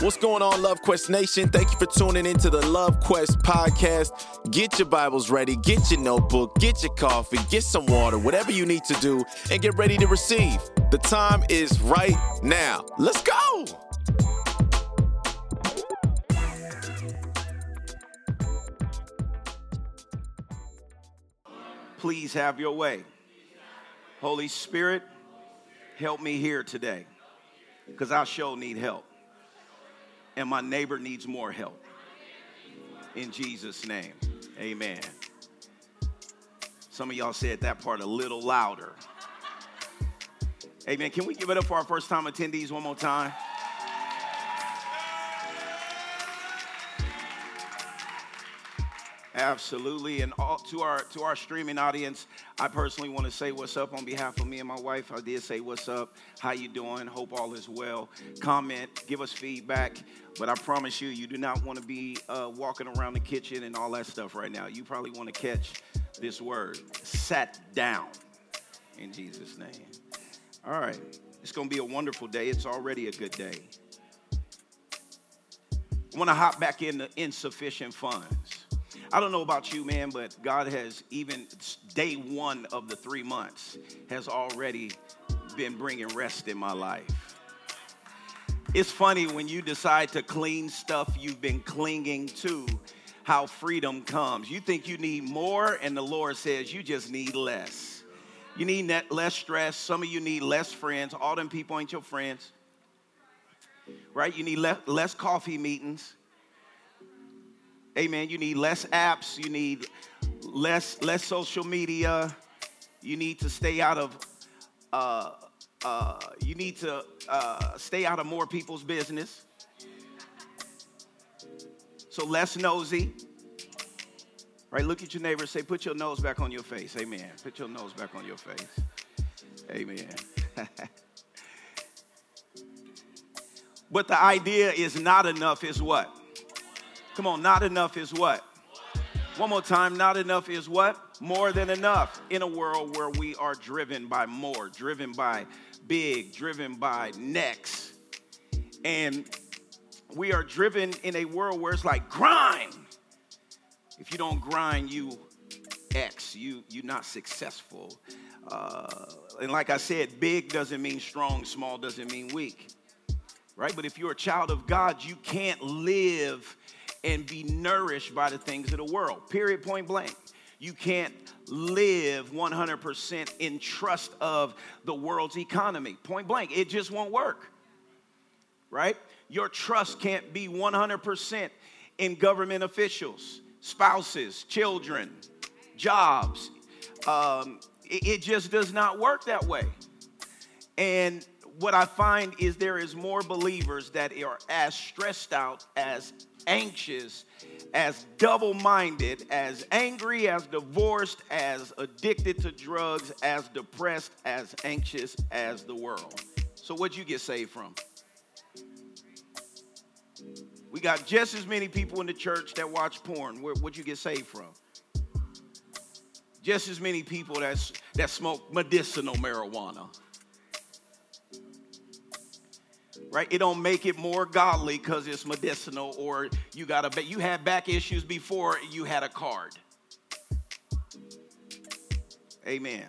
What's going on, Love Quest Nation? Thank you for tuning into the Love Quest podcast. Get your Bibles ready, get your notebook, get your coffee, get some water, whatever you need to do, and get ready to receive. The time is right now. Let's go! Please have your way. Holy Spirit, help me here today because I sure need help and my neighbor needs more help. In Jesus' name, amen. Some of y'all said that part a little louder. Amen. Can we give it up for our first time attendees one more time? Absolutely. And all, to our to our streaming audience, I personally want to say what's up on behalf of me and my wife. I did say what's up. How you doing? Hope all is well. Comment, give us feedback. But I promise you, you do not want to be uh, walking around the kitchen and all that stuff right now. You probably want to catch this word. Sat down in Jesus' name. All right. It's going to be a wonderful day. It's already a good day. I want to hop back into insufficient funds. I don't know about you, man, but God has even day one of the three months has already been bringing rest in my life. It's funny when you decide to clean stuff you've been clinging to, how freedom comes. You think you need more, and the Lord says you just need less. You need less stress. Some of you need less friends. All them people ain't your friends, right? You need less coffee meetings. Amen. You need less apps. You need less less social media. You need to stay out of. Uh, uh, you need to uh, stay out of more people's business. So less nosy. Right? Look at your neighbor. Say, put your nose back on your face. Amen. Put your nose back on your face. Amen. but the idea is not enough. Is what? Come on, not enough is what? One more time, not enough is what? More than enough in a world where we are driven by more, driven by big, driven by next. And we are driven in a world where it's like grind. If you don't grind, you X, you you're not successful. Uh, and like I said, big doesn't mean strong, small doesn't mean weak, right? But if you're a child of God, you can't live and be nourished by the things of the world. Period, point blank. You can't live 100% in trust of the world's economy. Point blank. It just won't work. Right? Your trust can't be 100% in government officials, spouses, children, jobs. Um, it, it just does not work that way. And what I find is there is more believers that are as stressed out as anxious, as double minded, as angry, as divorced, as addicted to drugs, as depressed, as anxious as the world. So, what'd you get saved from? We got just as many people in the church that watch porn. What'd you get saved from? Just as many people that's, that smoke medicinal marijuana. Right? It don't make it more godly because it's medicinal or you got a you had back issues before you had a card. Amen.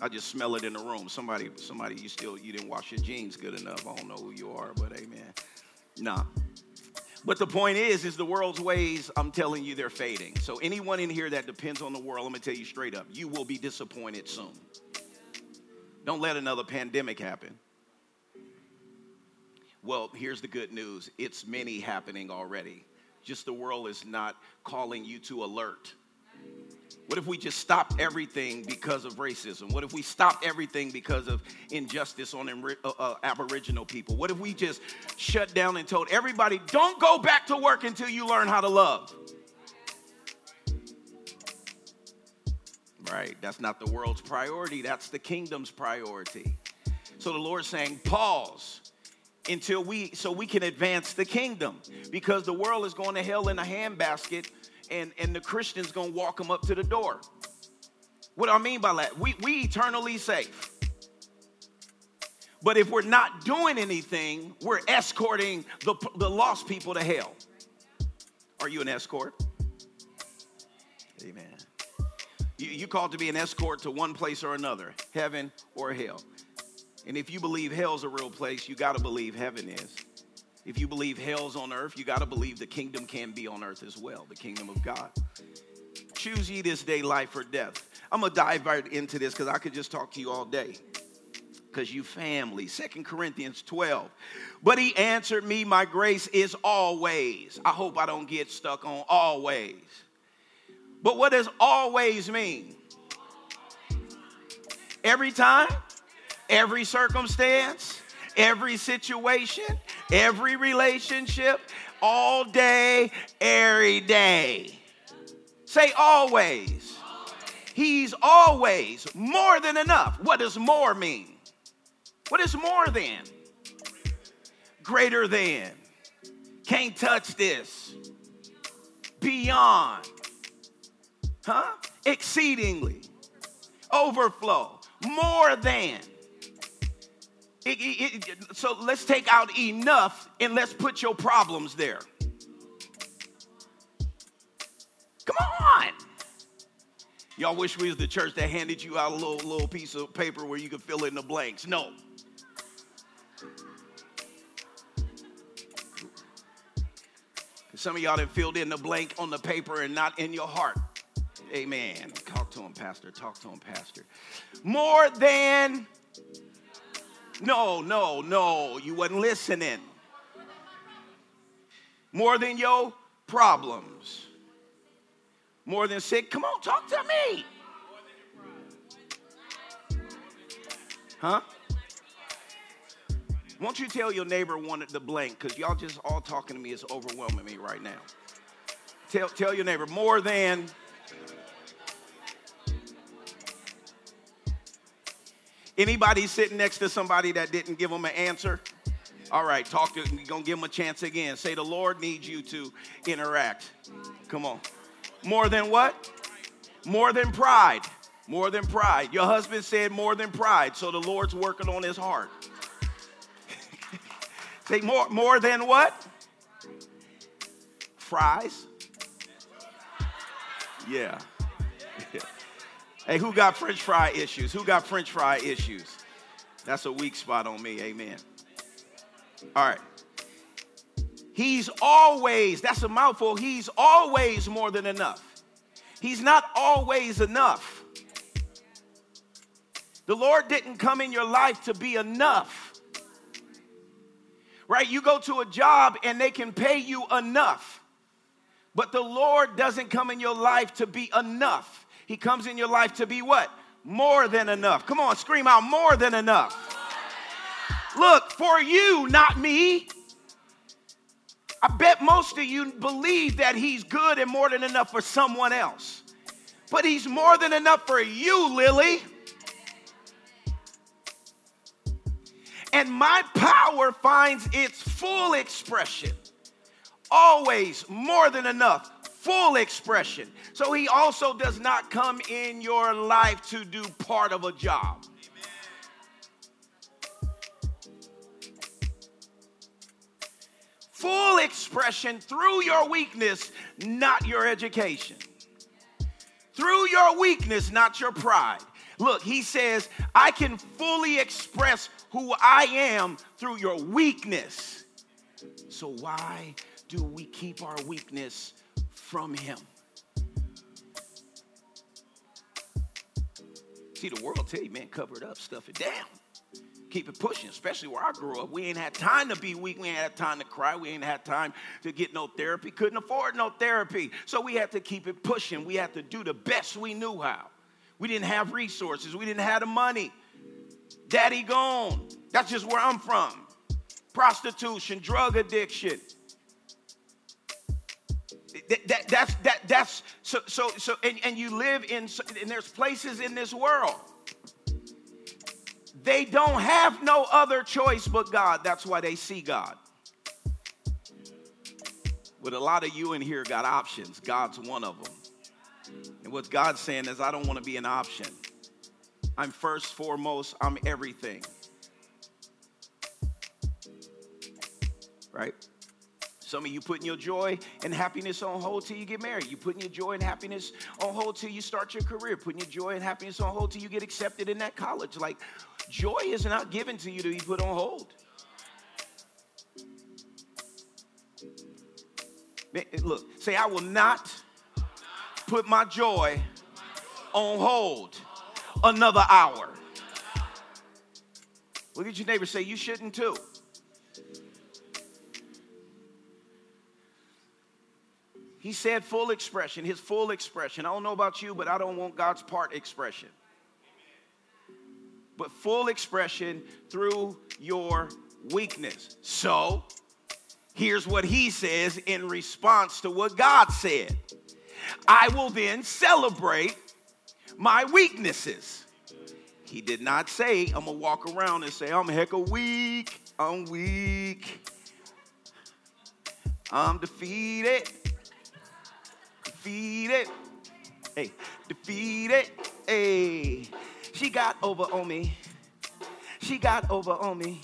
I just smell it in the room. Somebody, somebody, you still you didn't wash your jeans good enough. I don't know who you are, but amen. Nah. But the point is, is the world's ways, I'm telling you, they're fading. So anyone in here that depends on the world, I'm gonna tell you straight up, you will be disappointed soon. Don't let another pandemic happen. Well, here's the good news it's many happening already. Just the world is not calling you to alert. What if we just stopped everything because of racism? What if we stopped everything because of injustice on uh, uh, Aboriginal people? What if we just shut down and told everybody, don't go back to work until you learn how to love? Right, that's not the world's priority, that's the kingdom's priority. So the Lord's saying, pause until we so we can advance the kingdom because the world is going to hell in a handbasket and and the christians going to walk them up to the door what i mean by that we we eternally safe But if we're not doing anything, we're escorting the, the lost people to hell. Are you an escort? Amen. You, you called to be an escort to one place or another, heaven or hell. And if you believe hell's a real place, you got to believe heaven is. If you believe hell's on earth, you got to believe the kingdom can be on earth as well, the kingdom of God. Choose ye this day life or death. I'm going to dive right into this because I could just talk to you all day. Because you family. Second Corinthians 12. But he answered me, My grace is always. I hope I don't get stuck on always. But what does always mean? Every time, every circumstance, every situation, every relationship, all day, every day. Say always. He's always more than enough. What does more mean? What is more than? Greater than. Can't touch this. Beyond. Huh? Exceedingly. Overflow. More than. It, it, it, so let's take out enough and let's put your problems there. Come on. Y'all wish we was the church that handed you out a little, little piece of paper where you could fill in the blanks. No. Some of y'all have filled in the blank on the paper and not in your heart. Amen. Talk to him, Pastor. Talk to him, Pastor. More than. No, no, no. You wasn't listening. More than your problems. More than sick. Come on, talk to me. Huh? Won't you tell your neighbor wanted the blank? Because y'all just all talking to me is overwhelming me right now. Tell, tell your neighbor more than. Anybody sitting next to somebody that didn't give them an answer? All right, talk to, you're gonna give them a chance again. Say, the Lord needs you to interact. Come on. More than what? More than pride. More than pride. Your husband said more than pride, so the Lord's working on his heart. Say more, more than what? Fries? Yeah. Hey, who got french fry issues? Who got french fry issues? That's a weak spot on me. Amen. All right. He's always, that's a mouthful, he's always more than enough. He's not always enough. The Lord didn't come in your life to be enough right? You go to a job and they can pay you enough. But the Lord doesn't come in your life to be enough. He comes in your life to be what? More than enough. Come on, scream out more than enough. Look, for you, not me. I bet most of you believe that He's good and more than enough for someone else. But He's more than enough for you, Lily. and my power finds its full expression. Always more than enough, full expression. So he also does not come in your life to do part of a job. Full expression through your weakness, not your education. Through your weakness, not your pride. Look, he says, I can fully express who I am through your weakness. So, why do we keep our weakness from Him? See, the world tell you, man, cover it up, stuff it down. Keep it pushing, especially where I grew up. We ain't had time to be weak. We ain't had time to cry. We ain't had time to get no therapy. Couldn't afford no therapy. So we had to keep it pushing. We had to do the best we knew how. We didn't have resources. We didn't have the money. Daddy gone. That's just where I'm from. Prostitution, drug addiction. That, that, that's, that, that's, so, so, so, and, and you live in, and there's places in this world. They don't have no other choice but God. That's why they see God. With a lot of you in here got options. God's one of them. And what God's saying is, I don't want to be an option. I'm first, foremost, I'm everything. Right? Some of you putting your joy and happiness on hold till you get married. You putting your joy and happiness on hold till you start your career. Putting your joy and happiness on hold till you get accepted in that college. Like, joy is not given to you to be put on hold. Look, say, I will not put my joy on hold another hour. Look at your neighbor, say, You shouldn't too. He said full expression, his full expression. I don't know about you, but I don't want God's part expression. But full expression through your weakness. So, here's what he says in response to what God said I will then celebrate my weaknesses. He did not say, I'm gonna walk around and say, I'm heck of weak, I'm weak, I'm defeated defeated. Hey, defeated. Hey, she got over on me. She got over on me.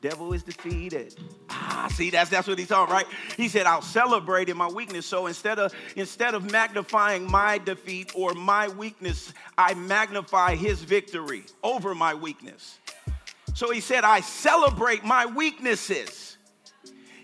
Devil is defeated. Ah, see, that's that's what he's talking, right? He said, I'll celebrate in my weakness. So instead of instead of magnifying my defeat or my weakness, I magnify his victory over my weakness. So he said, I celebrate my weaknesses.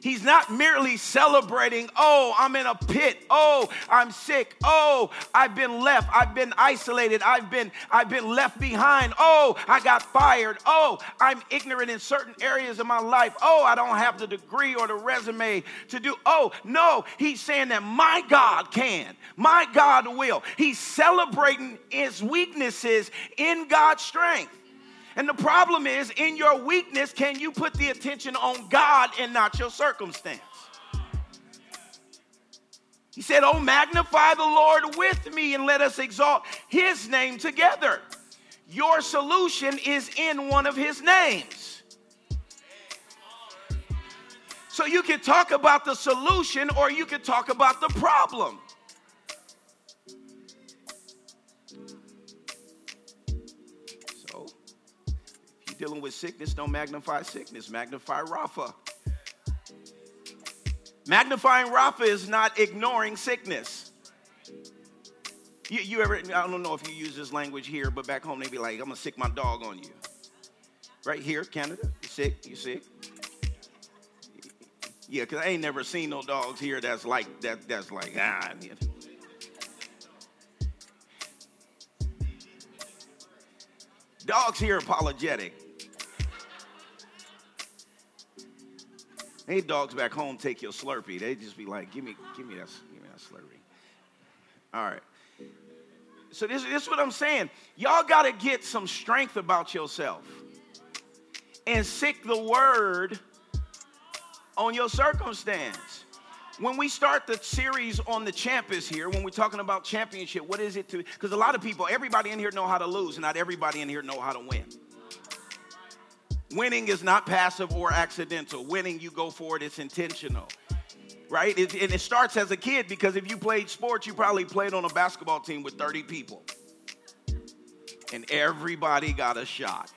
He's not merely celebrating, oh, I'm in a pit. Oh, I'm sick. Oh, I've been left. I've been isolated. I've been I've been left behind. Oh, I got fired. Oh, I'm ignorant in certain areas of my life. Oh, I don't have the degree or the resume to do. Oh, no, he's saying that my God can. My God will. He's celebrating his weaknesses in God's strength. And the problem is, in your weakness, can you put the attention on God and not your circumstance? He said, Oh, magnify the Lord with me and let us exalt his name together. Your solution is in one of his names. So you can talk about the solution or you can talk about the problem. Dealing with sickness, don't magnify sickness, magnify Rapha. Magnifying Rapha is not ignoring sickness. You, you, ever, I don't know if you use this language here, but back home they be like, I'm gonna sick my dog on you. Right here, Canada, you sick, you sick. Yeah, because I ain't never seen no dogs here that's like, that, that's like, ah. Dogs here apologetic. Hey, dogs back home take your Slurpee. They just be like, give me, give me that, give me that Slurpee. All right. So this, this is what I'm saying. Y'all got to get some strength about yourself and seek the word on your circumstance. When we start the series on the champions here, when we're talking about championship, what is it to? Because a lot of people, everybody in here know how to lose, and not everybody in here know how to win. Winning is not passive or accidental. Winning, you go for it, it's intentional. Right? It, and it starts as a kid because if you played sports, you probably played on a basketball team with 30 people. And everybody got a shot.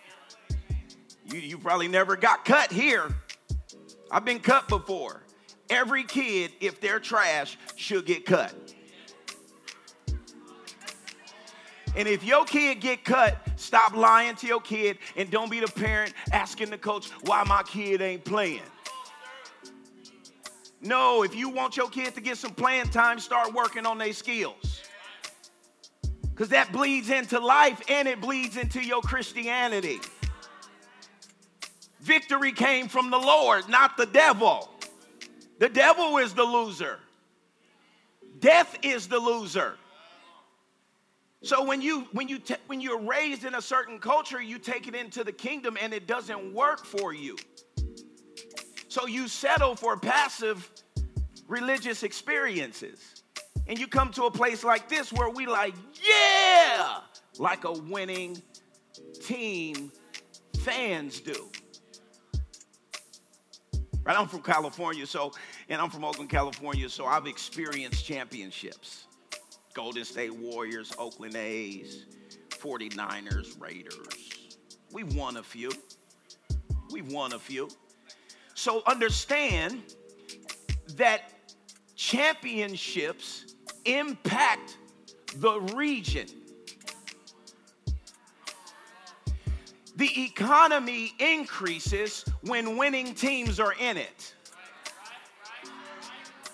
You, you probably never got cut here. I've been cut before. Every kid, if they're trash, should get cut. And if your kid get cut, stop lying to your kid and don't be the parent asking the coach why my kid ain't playing. No, if you want your kid to get some playing time, start working on their skills. Because that bleeds into life and it bleeds into your Christianity. Victory came from the Lord, not the devil. The devil is the loser, death is the loser. So when you when you when you're raised in a certain culture, you take it into the kingdom and it doesn't work for you. So you settle for passive religious experiences. And you come to a place like this where we like, yeah, like a winning team fans do. Right? I'm from California, so and I'm from Oakland, California, so I've experienced championships. Golden State Warriors, Oakland A's, 49ers, Raiders. We've won a few. We've won a few. So understand that championships impact the region. The economy increases when winning teams are in it.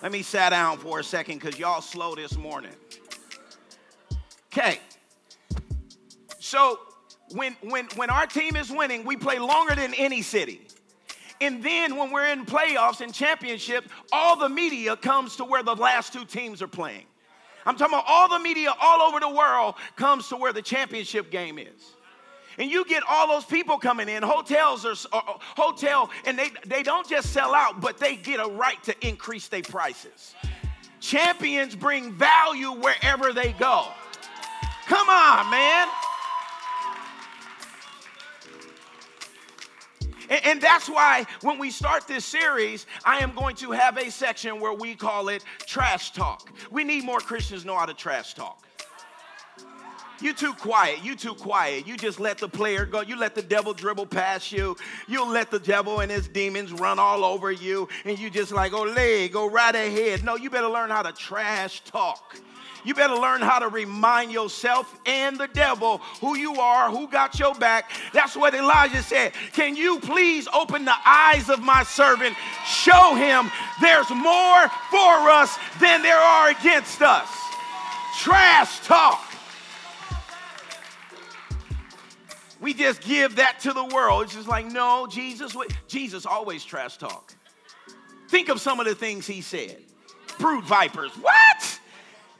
Let me sit down for a second because y'all slow this morning. Okay. So when when when our team is winning, we play longer than any city. And then when we're in playoffs and championship, all the media comes to where the last two teams are playing. I'm talking about all the media all over the world comes to where the championship game is. And you get all those people coming in, hotels are, uh, uh, hotel, and they, they don't just sell out, but they get a right to increase their prices. Champions bring value wherever they go. Come on, man. And, that's why when we start this series, I am going to have a section where we call it trash talk. We need more Christians know how to trash talk. You too quiet. You too quiet. You just let the player go. You let the devil dribble past you. You let the devil and his demons run all over you. And you just like, oh, lay, go right ahead. No, you better learn how to trash talk. You better learn how to remind yourself and the devil who you are, who got your back. That's what Elijah said. Can you please open the eyes of my servant? Show him there's more for us than there are against us. Trash talk. We just give that to the world. It's just like, no, Jesus, Jesus always trash talk. Think of some of the things he said. Brood vipers. What?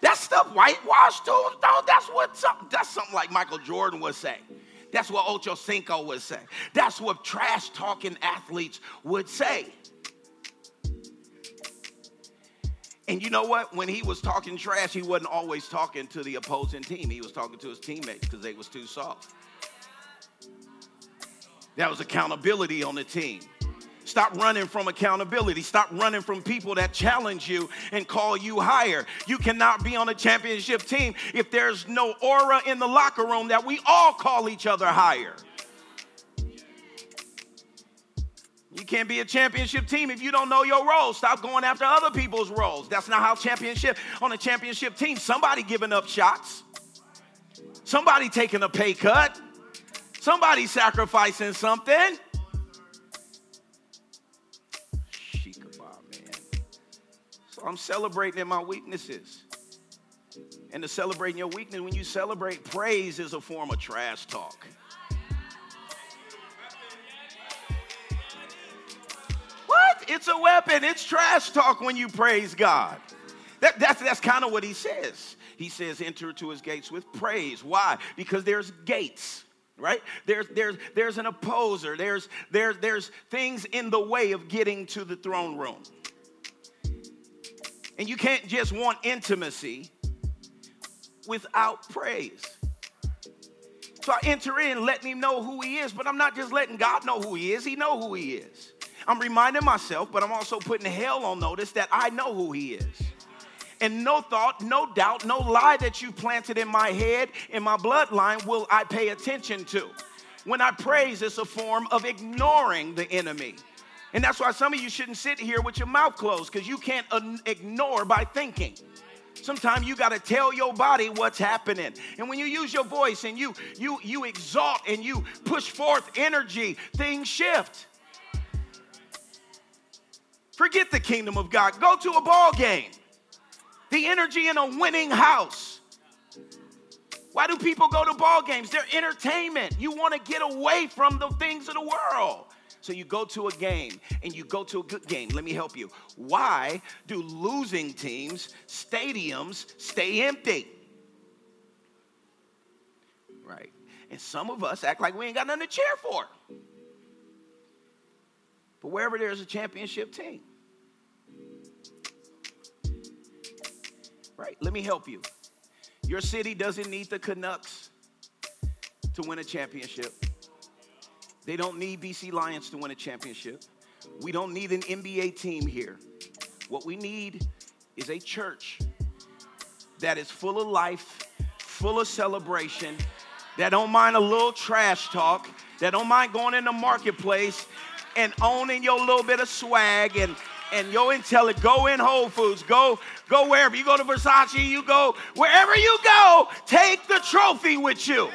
That stuff whitewashed too. No, that's what some, that's something like Michael Jordan would say. That's what Ocho Cinco would say. That's what trash talking athletes would say. And you know what? When he was talking trash, he wasn't always talking to the opposing team. He was talking to his teammates because they was too soft. That was accountability on the team. Stop running from accountability. Stop running from people that challenge you and call you higher. You cannot be on a championship team if there's no aura in the locker room that we all call each other higher. You can't be a championship team if you don't know your role. Stop going after other people's roles. That's not how championship on a championship team. Somebody giving up shots. Somebody taking a pay cut. Somebody sacrificing something. I'm celebrating in my weaknesses. And to celebrate your weakness, when you celebrate, praise is a form of trash talk. What? It's a weapon. It's trash talk when you praise God. That, that's that's kind of what he says. He says, enter to his gates with praise. Why? Because there's gates right there's there's there's an opposer there's there's there's things in the way of getting to the throne room and you can't just want intimacy without praise. So I enter in letting him know who he is, but I'm not just letting God know who he is, he know who he is. I'm reminding myself, but I'm also putting hell on notice that I know who he is. And no thought, no doubt, no lie that you planted in my head, in my bloodline, will I pay attention to. When I praise, it's a form of ignoring the enemy. And that's why some of you shouldn't sit here with your mouth closed because you can't ignore by thinking. Sometimes you got to tell your body what's happening. And when you use your voice and you you you exalt and you push forth energy, things shift. Forget the kingdom of God. Go to a ball game. The energy in a winning house. Why do people go to ball games? They're entertainment. You want to get away from the things of the world. So you go to a game and you go to a good game. Let me help you. Why do losing teams, stadiums stay empty? Right. And some of us act like we ain't got nothing to cheer for. But wherever there's a championship team, right? Let me help you. Your city doesn't need the Canucks to win a championship. They don't need BC Lions to win a championship. We don't need an NBA team here. What we need is a church that is full of life, full of celebration, that don't mind a little trash talk, that don't mind going in the marketplace and owning your little bit of swag and and your intelligence. Go in Whole Foods. Go go wherever you go to Versace. You go wherever you go. Take the trophy with you.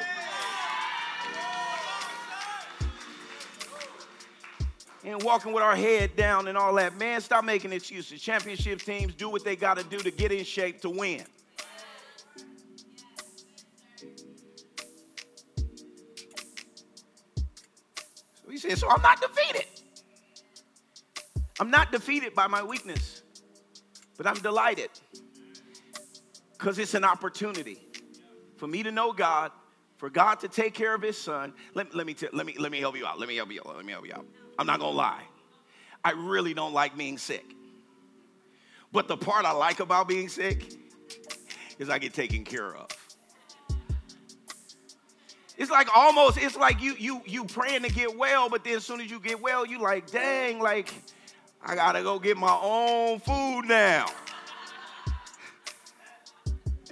And walking with our head down and all that. Man, stop making excuses. Championship teams do what they got to do to get in shape to win. So he said, So I'm not defeated. I'm not defeated by my weakness, but I'm delighted because it's an opportunity for me to know God, for God to take care of His Son. Let, let, me, t- let, me, let me help you out. Let me help you out. Let me help you out. I'm not going to lie. I really don't like being sick. But the part I like about being sick is I get taken care of. It's like almost, it's like you you you praying to get well, but then as soon as you get well, you like, dang, like I gotta go get my own food now.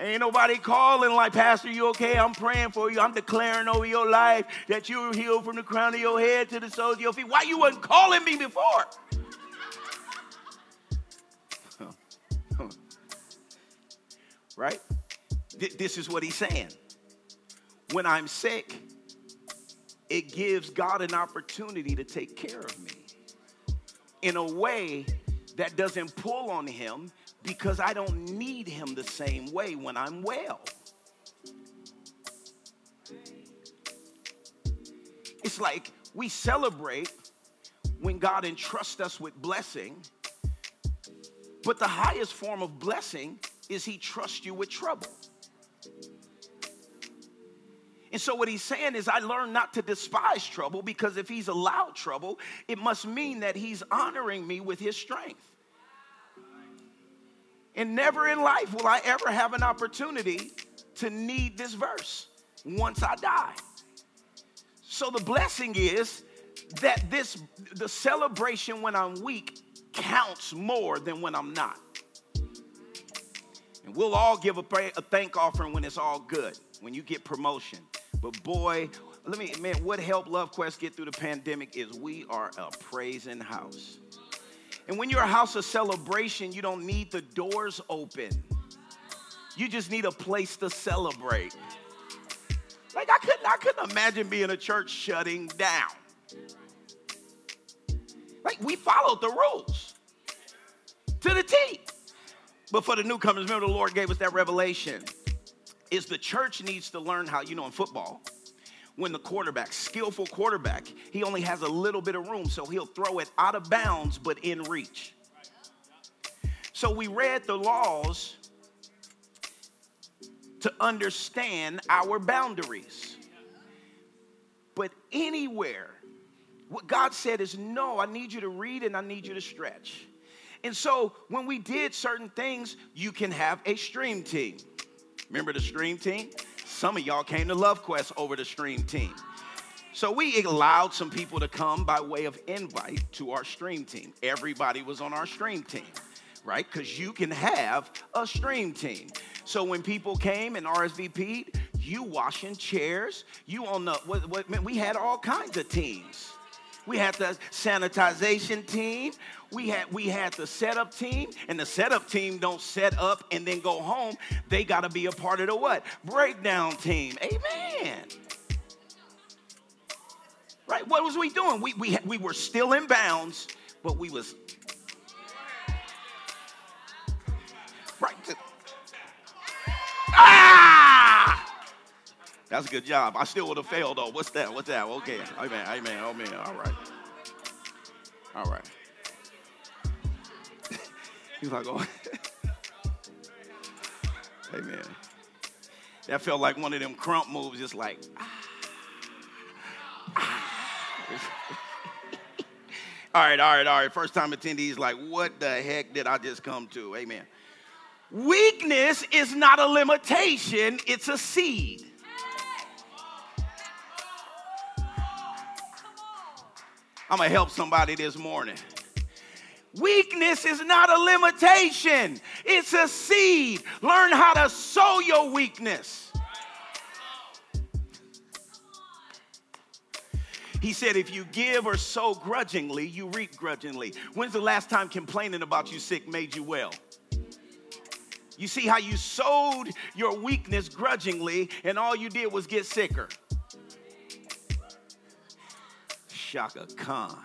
Ain't nobody calling like, Pastor, you okay? I'm praying for you. I'm declaring over your life that you're healed from the crown of your head to the soles of your feet. Why you wasn't calling me before? right? This is what he's saying. When I'm sick, it gives God an opportunity to take care of me in a way that doesn't pull on him because I don't need him the same way when I'm well. It's like we celebrate when God entrusts us with blessing, but the highest form of blessing is he trusts you with trouble. And so, what he's saying is, I learned not to despise trouble because if he's allowed trouble, it must mean that he's honoring me with his strength. And never in life will I ever have an opportunity to need this verse once I die. So, the blessing is that this, the celebration when I'm weak counts more than when I'm not. And we'll all give a, pray, a thank offering when it's all good, when you get promotion. But boy, let me, man, what helped Love Quest get through the pandemic is we are a praising house. And when you're a house of celebration, you don't need the doors open. You just need a place to celebrate. Like I couldn't, I couldn't imagine being a church shutting down. Like we followed the rules to the T. But for the newcomers, remember the Lord gave us that revelation is the church needs to learn how, you know, in football, when the quarterback, skillful quarterback, he only has a little bit of room, so he'll throw it out of bounds but in reach. So we read the laws to understand our boundaries. But anywhere, what God said is, no, I need you to read and I need you to stretch. And so when we did certain things, you can have a stream team. Remember the stream team? Some of y'all came to Love Quest over the stream team. So we allowed some people to come by way of invite to our stream team. Everybody was on our stream team, right? Because you can have a stream team. So when people came and RSVP'd, you washing chairs, you on the what, what man, we had all kinds of teams. We had the sanitization team. We had we had the setup team, and the setup team don't set up and then go home. They got to be a part of the what? Breakdown team. Amen. Right? What was we doing? We we we were still in bounds, but we was right. To, ah! That's a good job. I still would have failed though. What's that? What's that? Okay. Amen. Amen. Amen. All right. All right. He's like, oh. Amen. That felt like one of them krump moves, just like, ah. ah. all right, all right, all right. First time attendees, like, what the heck did I just come to? Amen. Weakness is not a limitation, it's a seed. I'm gonna help somebody this morning. Weakness is not a limitation, it's a seed. Learn how to sow your weakness. He said, if you give or sow grudgingly, you reap grudgingly. When's the last time complaining about you sick made you well? You see how you sowed your weakness grudgingly, and all you did was get sicker. Chaka Khan.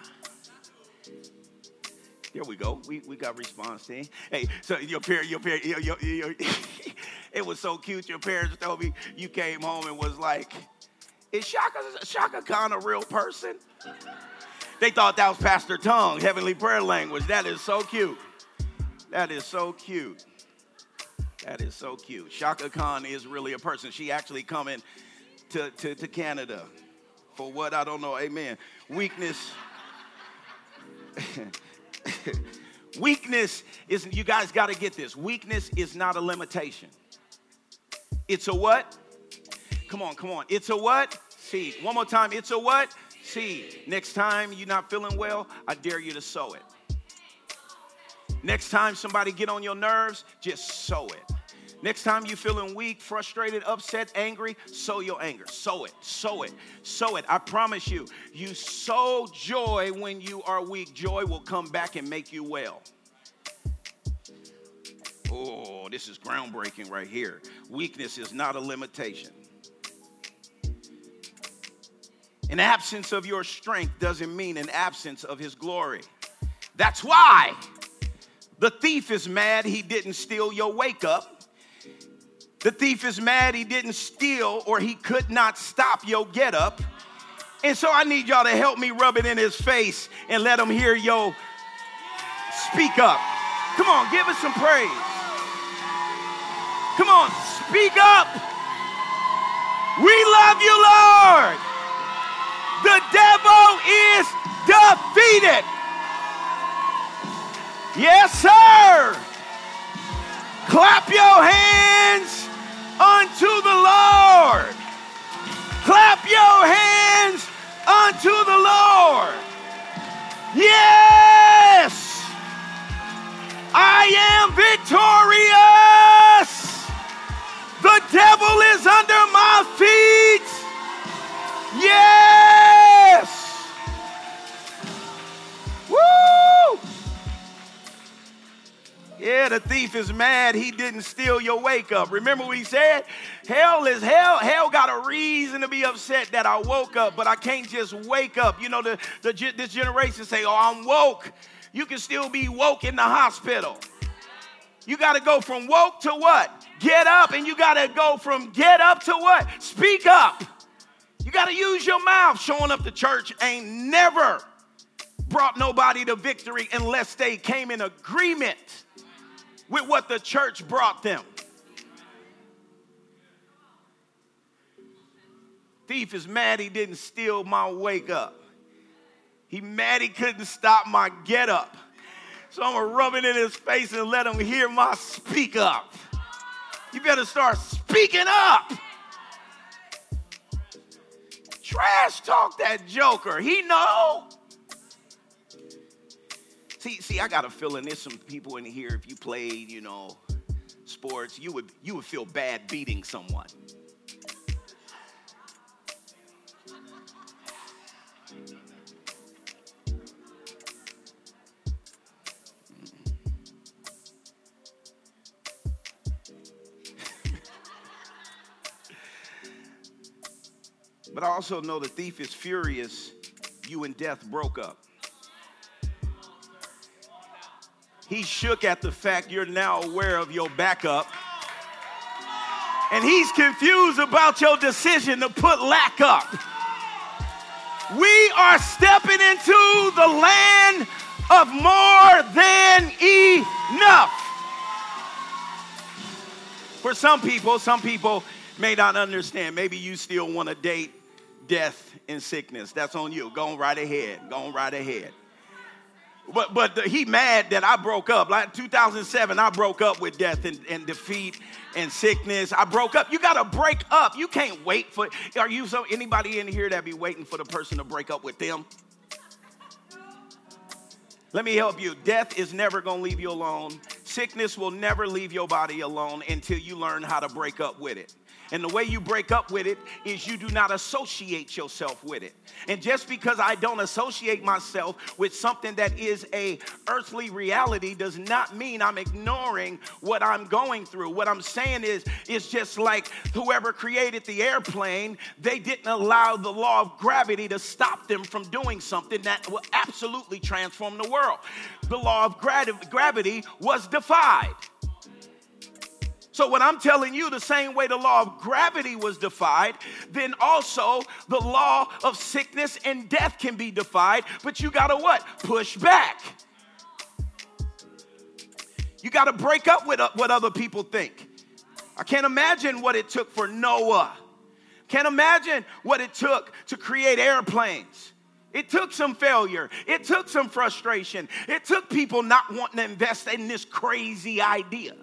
There we go. We, we got response team. Hey, so your parent, your parent, your, your, your, it was so cute. Your parents told me you came home and was like, "Is Shaka, Chaka Khan a real person?" They thought that was Pastor Tongue, heavenly prayer language. That is so cute. That is so cute. That is so cute. Chaka Khan is really a person. She actually coming to, to, to Canada for what I don't know. Amen. Weakness. Weakness is, you guys got to get this. Weakness is not a limitation. It's a what? Come on, come on. It's a what? Seed. One more time. It's a what? Seed. Next time you're not feeling well, I dare you to sow it. Next time somebody get on your nerves, just sow it. Next time you're feeling weak, frustrated, upset, angry, sow your anger. Sow it, sow it, sow it. I promise you, you sow joy when you are weak. Joy will come back and make you well. Oh, this is groundbreaking right here. Weakness is not a limitation. An absence of your strength doesn't mean an absence of his glory. That's why the thief is mad he didn't steal your wake up. The thief is mad he didn't steal or he could not stop your get up. And so I need y'all to help me rub it in his face and let him hear yo speak up. Come on, give us some praise. Come on, speak up. We love you, Lord. The devil is defeated. Yes, sir. Clap your hands unto the Lord. Clap your hands unto the Lord. Yes, I am victorious. The devil is under my feet. Yes. Yeah, the thief is mad he didn't steal your wake up. Remember what he said? Hell is hell. Hell got a reason to be upset that I woke up, but I can't just wake up. You know, the, the this generation say, "Oh, I'm woke." You can still be woke in the hospital. You got to go from woke to what? Get up, and you got to go from get up to what? Speak up. You got to use your mouth. Showing up to church ain't never brought nobody to victory unless they came in agreement with what the church brought them. Thief is mad he didn't steal my wake up. He mad he couldn't stop my get up. So I'm gonna rub it in his face and let him hear my speak up. You better start speaking up. Trash talk that joker. He know. See, see, I got a feeling there's some people in here. If you played, you know, sports, you would you would feel bad beating someone. but I also know the thief is furious you and death broke up. He shook at the fact you're now aware of your backup. And he's confused about your decision to put lack up. We are stepping into the land of more than enough. For some people, some people may not understand. Maybe you still want to date death and sickness. That's on you. Go on right ahead. Go on right ahead. But but the, he mad that I broke up. Like 2007, I broke up with death and, and defeat and sickness. I broke up. You got to break up. You can't wait for. Are you so anybody in here that be waiting for the person to break up with them? Let me help you. Death is never going to leave you alone. Sickness will never leave your body alone until you learn how to break up with it. And the way you break up with it is you do not associate yourself with it. And just because I don't associate myself with something that is a earthly reality does not mean I'm ignoring what I'm going through. What I'm saying is it's just like whoever created the airplane, they didn't allow the law of gravity to stop them from doing something that will absolutely transform the world. The law of gravity was defied. So, when I'm telling you the same way the law of gravity was defied, then also the law of sickness and death can be defied, but you gotta what? Push back. You gotta break up with uh, what other people think. I can't imagine what it took for Noah. Can't imagine what it took to create airplanes. It took some failure. It took some frustration. It took people not wanting to invest in this crazy idea.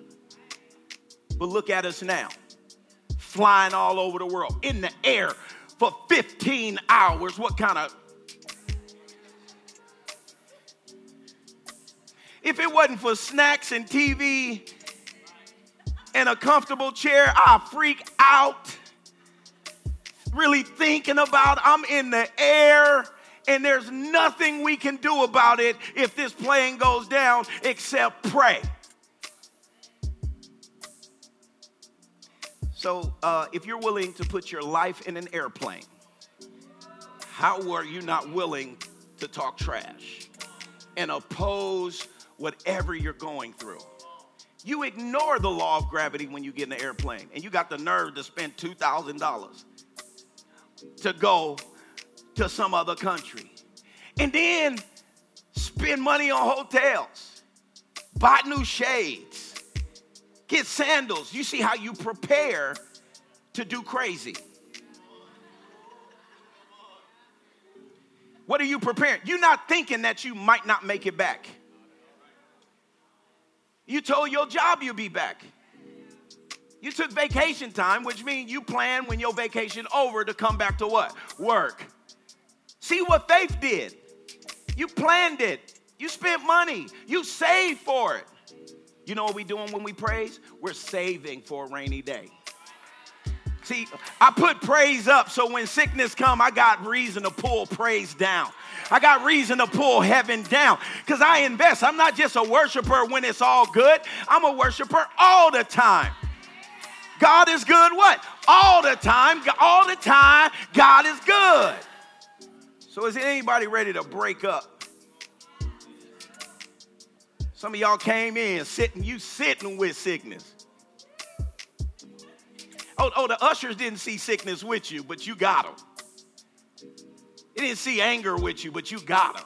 But look at us now, flying all over the world in the air for 15 hours. What kind of. If it wasn't for snacks and TV and a comfortable chair, I freak out. Really thinking about I'm in the air and there's nothing we can do about it if this plane goes down except pray. So, uh, if you're willing to put your life in an airplane, how are you not willing to talk trash and oppose whatever you're going through? You ignore the law of gravity when you get in an airplane, and you got the nerve to spend $2,000 to go to some other country. And then spend money on hotels, buy new shades, Get sandals. You see how you prepare to do crazy. What are you preparing? You're not thinking that you might not make it back. You told your job you'd be back. You took vacation time, which means you plan when your vacation over to come back to what? Work. See what faith did. You planned it. You spent money. You saved for it. You know what we doing when we praise? We're saving for a rainy day. See, I put praise up so when sickness come, I got reason to pull praise down. I got reason to pull heaven down because I invest. I'm not just a worshiper when it's all good. I'm a worshiper all the time. God is good what? All the time. All the time, God is good. So is anybody ready to break up? Some of y'all came in sitting, you sitting with sickness. Oh, oh, the ushers didn't see sickness with you, but you got them. They didn't see anger with you, but you got them.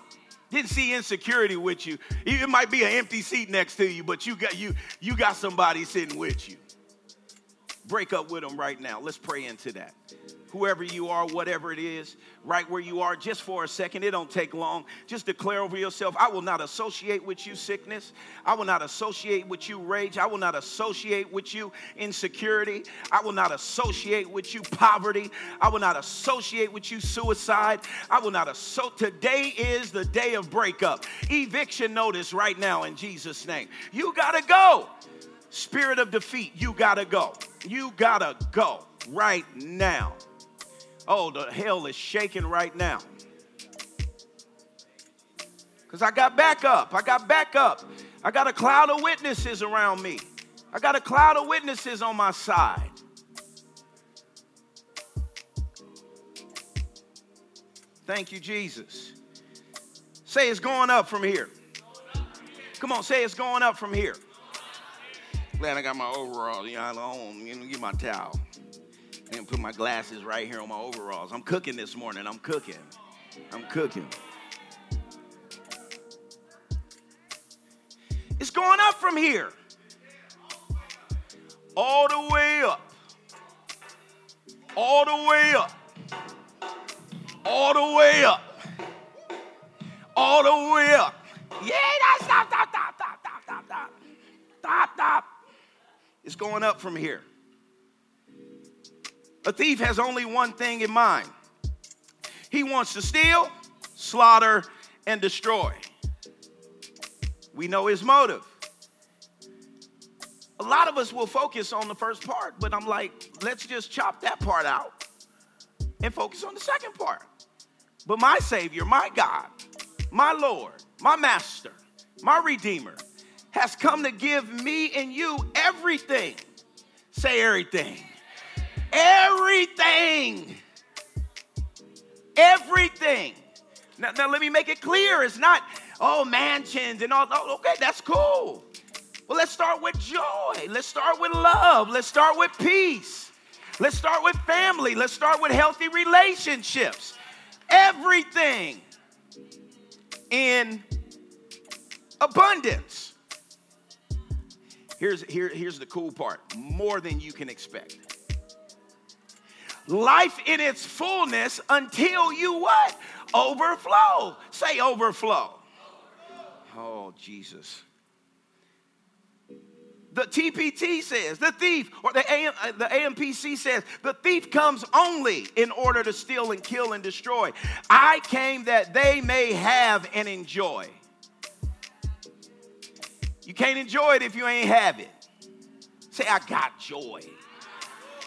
Didn't see insecurity with you. It might be an empty seat next to you, but you got you you got somebody sitting with you. Break up with them right now. Let's pray into that whoever you are, whatever it is, right where you are, just for a second. It don't take long. Just declare over yourself, I will not associate with you sickness. I will not associate with you rage. I will not associate with you insecurity. I will not associate with you poverty. I will not associate with you suicide. I will not associate. Today is the day of breakup. Eviction notice right now in Jesus' name. You gotta go. Spirit of defeat, you gotta go. You gotta go right now. Oh, the hell is shaking right now. Because I got backup. I got backup. I got a cloud of witnesses around me. I got a cloud of witnesses on my side. Thank you, Jesus. Say it's going up from here. Come on, say it's going up from here. Glad I got my overalls. You know, I don't get my towel and put my glasses right here on my overalls. I'm cooking this morning. I'm cooking. I'm cooking. It's going up from here. All the way up. All the way up. All the way up. All the way up. Yeah, stop, stop, stop, stop, stop, stop, stop. Stop, stop. It's going up from here. A thief has only one thing in mind he wants to steal, slaughter, and destroy. We know his motive. A lot of us will focus on the first part, but I'm like, let's just chop that part out and focus on the second part. But my Savior, my God, my Lord, my Master, my Redeemer has come to give me and you everything. Say everything. Everything. Everything. Now, now let me make it clear. It's not, oh, mansions and all. Oh, okay, that's cool. Well, let's start with joy. Let's start with love. Let's start with peace. Let's start with family. Let's start with healthy relationships. Everything in abundance. Here's, here, here's the cool part more than you can expect. Life in its fullness until you what? Overflow. Say overflow. Oh, Jesus. The TPT says, the thief, or the, AM, uh, the AMPC says, the thief comes only in order to steal and kill and destroy. I came that they may have and enjoy. You can't enjoy it if you ain't have it. Say, I got joy.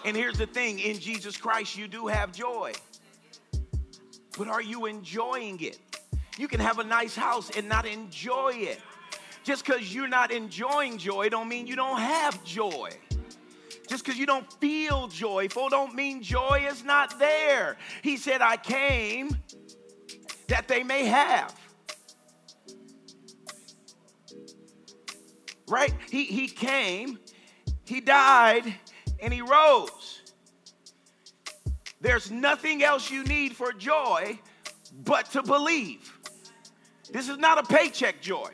And here's the thing in Jesus Christ, you do have joy. But are you enjoying it? You can have a nice house and not enjoy it. Just because you're not enjoying joy don't mean you don't have joy. Just because you don't feel joyful don't mean joy is not there. He said, I came that they may have. Right? He, he came, he died, and he rose. There's nothing else you need for joy but to believe. This is not a paycheck joy.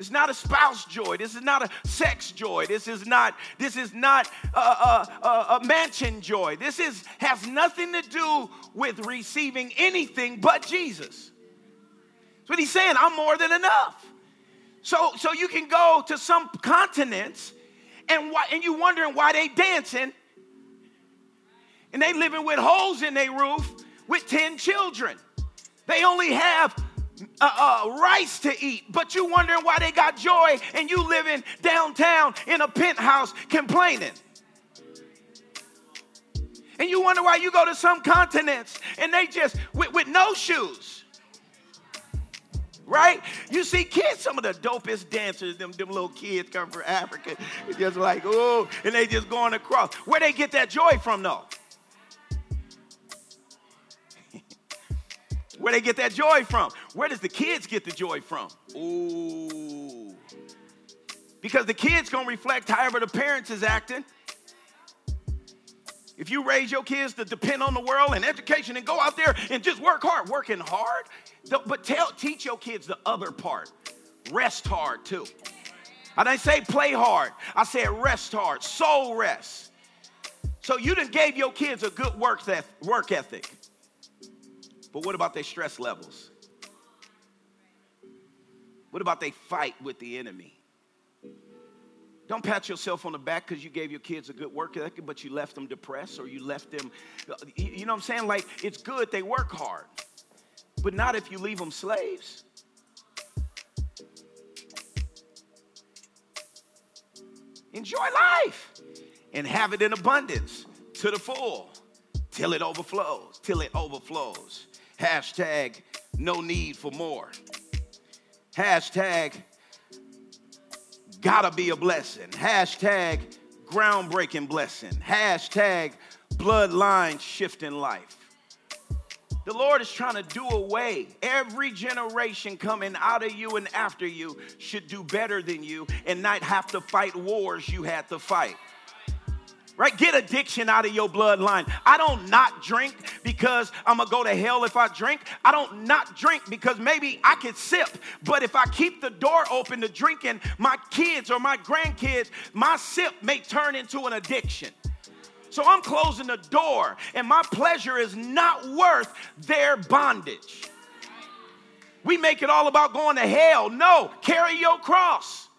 It's not a spouse joy. This is not a sex joy. This is not. This is not a, a, a, mansion joy. This is has nothing to do with receiving anything but Jesus. That's what he's saying. I'm more than enough. So so you can go to some continents, and why, and you wondering why they dancing, and they living with holes in their roof with ten children. They only have uh, uh, rice to eat, but you wondering why they got joy and you living downtown in a penthouse complaining. And you wonder why you go to some continents and they just with, with no shoes. Right? You see kids, some of the dopest dancers, them, them little kids come from Africa. Just like, oh, and they just going across. Where they get that joy from though? Where they get that joy from? Where does the kids get the joy from? Ooh. Because the kids gonna reflect however the parents is acting. If you raise your kids to depend on the world and education and go out there and just work hard, working hard, but tell, teach your kids the other part. Rest hard too. I didn't say play hard. I said rest hard, soul rest. So you done gave your kids a good work ethic. But what about their stress levels? What about they fight with the enemy? Don't pat yourself on the back because you gave your kids a good work ethic, but you left them depressed or you left them, uh, you know what I'm saying? Like, it's good they work hard, but not if you leave them slaves. Enjoy life and have it in abundance to the full till it overflows, till it overflows. Hashtag no need for more. Hashtag gotta be a blessing. Hashtag groundbreaking blessing. Hashtag bloodline shifting life. The Lord is trying to do away. Every generation coming out of you and after you should do better than you and not have to fight wars you had to fight right? Get addiction out of your bloodline. I don't not drink because I'm gonna go to hell if I drink. I don't not drink because maybe I could sip, but if I keep the door open to drinking, my kids or my grandkids, my sip may turn into an addiction. So I'm closing the door, and my pleasure is not worth their bondage. We make it all about going to hell. No, carry your cross.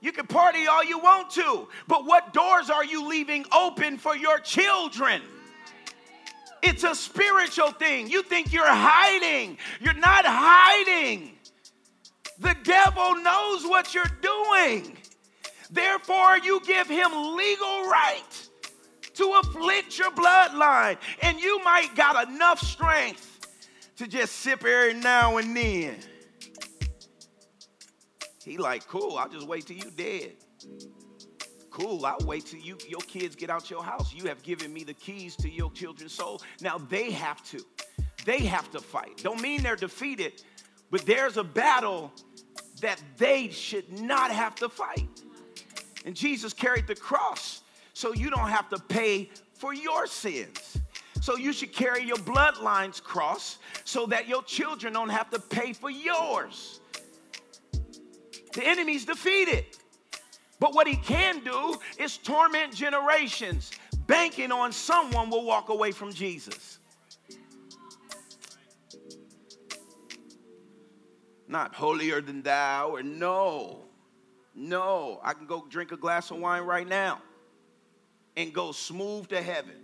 You can party all you want to, but what doors are you leaving open for your children? It's a spiritual thing. You think you're hiding, you're not hiding. The devil knows what you're doing. Therefore, you give him legal right to afflict your bloodline. And you might got enough strength to just sip every now and then. He like, cool, I'll just wait till you dead. Cool, I'll wait till you your kids get out your house. You have given me the keys to your children's soul. Now they have to. They have to fight. Don't mean they're defeated, but there's a battle that they should not have to fight. And Jesus carried the cross so you don't have to pay for your sins. So you should carry your bloodline's cross so that your children don't have to pay for yours. The enemy's defeated. But what he can do is torment generations, banking on someone will walk away from Jesus. Not holier than thou, or no. No, I can go drink a glass of wine right now and go smooth to heaven.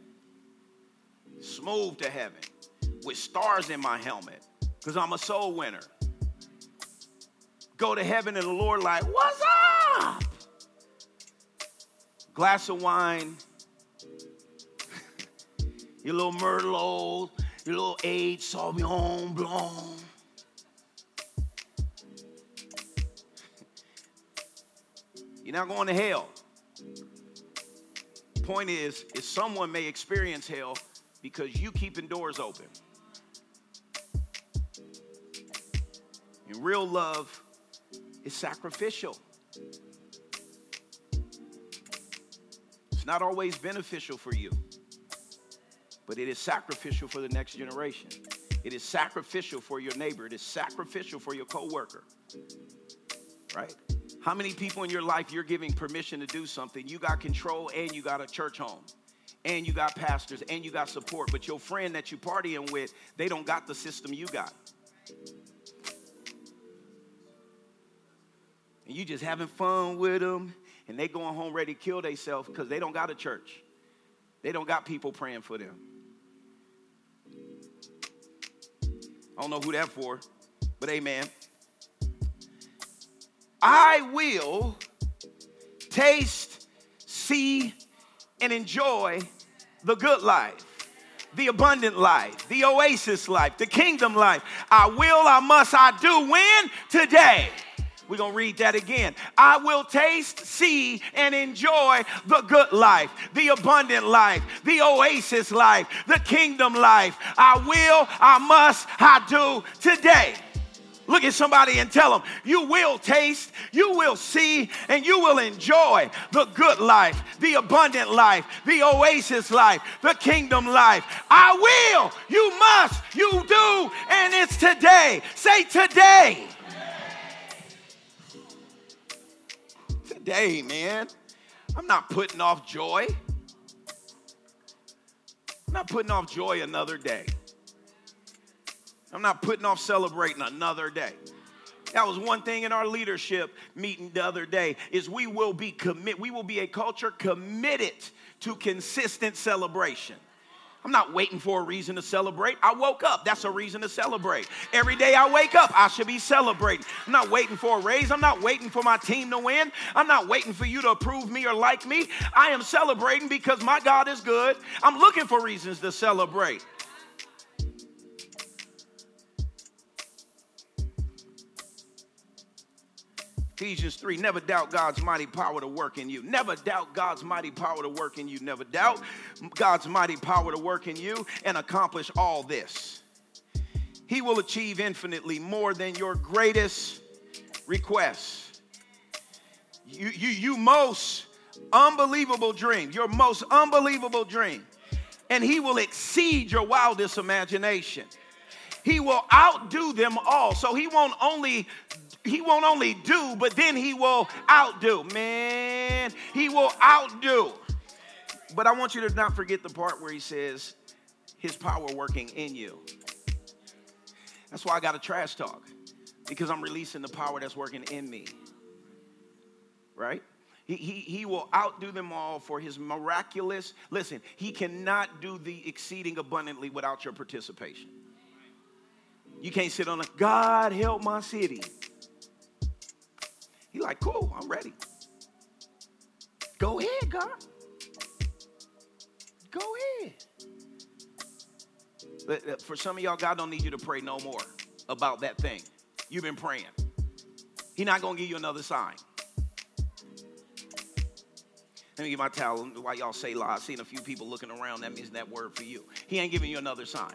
Smooth to heaven with stars in my helmet because I'm a soul winner. Go to heaven and the Lord, like, what's up? Glass of wine, your little Merlot, your little aged Sauvignon Blanc. You're not going to hell. Point is, is someone may experience hell because you keeping doors open. And real love is sacrificial. It's not always beneficial for you, but it is sacrificial for the next generation. It is sacrificial for your neighbor. It is sacrificial for your coworker. Right? How many people in your life you're giving permission to do something? You got control and you got a church home. And you got pastors and you got support, but your friend that you partying with, they don't got the system you got. And you just having fun with them, and they going home ready to kill themselves because they don't got a church. They don't got people praying for them. I don't know who that for, but amen. I will taste, see, and enjoy the good life, the abundant life, the oasis life, the kingdom life. I will, I must, I do when? Today. We're going to read that again. I will taste, see, and enjoy the good life, the abundant life, the oasis life, the kingdom life. I will, I must, I do today. Look at somebody and tell them, you will taste, you will see, and you will enjoy the good life, the abundant life, the oasis life, the kingdom life. I will, you must, you do, and it's today. Say today. Today, man. I'm not putting off joy. I'm not putting off joy another day. I'm not putting off celebrating another day. That was one thing in our leadership meeting the other day is we will be commit we will be a culture committed to consistent celebration. I'm not waiting for a reason to celebrate. I woke up. That's a reason to celebrate. Every day I wake up, I should be celebrating. I'm not waiting for a raise. I'm not waiting for my team to win. I'm not waiting for you to approve me or like me. I am celebrating because my God is good. I'm looking for reasons to celebrate. Ephesians 3, never doubt God's mighty power to work in you. Never doubt God's mighty power to work in you. Never doubt God's mighty power to work in you and accomplish all this. He will achieve infinitely more than your greatest requests. You, you, you most unbelievable dream, your most unbelievable dream. And he will exceed your wildest imagination. He will outdo them all. So he won't only he won't only do, but then he will outdo. Man, he will outdo. But I want you to not forget the part where he says, his power working in you. That's why I got a trash talk, because I'm releasing the power that's working in me. Right? He, he, he will outdo them all for his miraculous. Listen, he cannot do the exceeding abundantly without your participation. You can't sit on a God help my city. He like, cool, I'm ready. Go ahead, God. Go ahead. Uh, for some of y'all, God don't need you to pray no more about that thing. You've been praying. He's not gonna give you another sign. Let me get my towel while y'all say la. I've seen a few people looking around. That means that word for you. He ain't giving you another sign.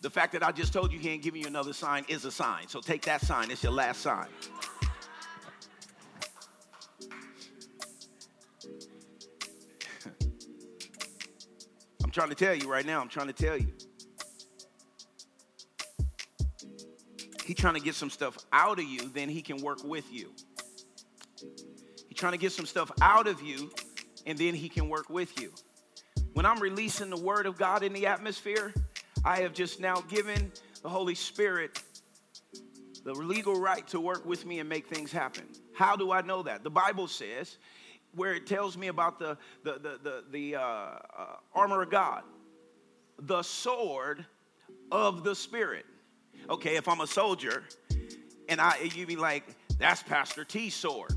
The fact that I just told you he ain't giving you another sign is a sign. So take that sign. It's your last sign. Trying to tell you right now. I'm trying to tell you. He's trying to get some stuff out of you, then he can work with you He's trying to get some stuff out of you, and then he can work with you. When I'm releasing the word of God in the atmosphere, I have just now given the Holy Spirit the legal right to work with me and make things happen. How do I know that? The Bible says, where it tells me about the, the, the, the, the uh, uh, armor of God, the sword of the Spirit. Okay, if I'm a soldier and I, you be like, that's Pastor T's sword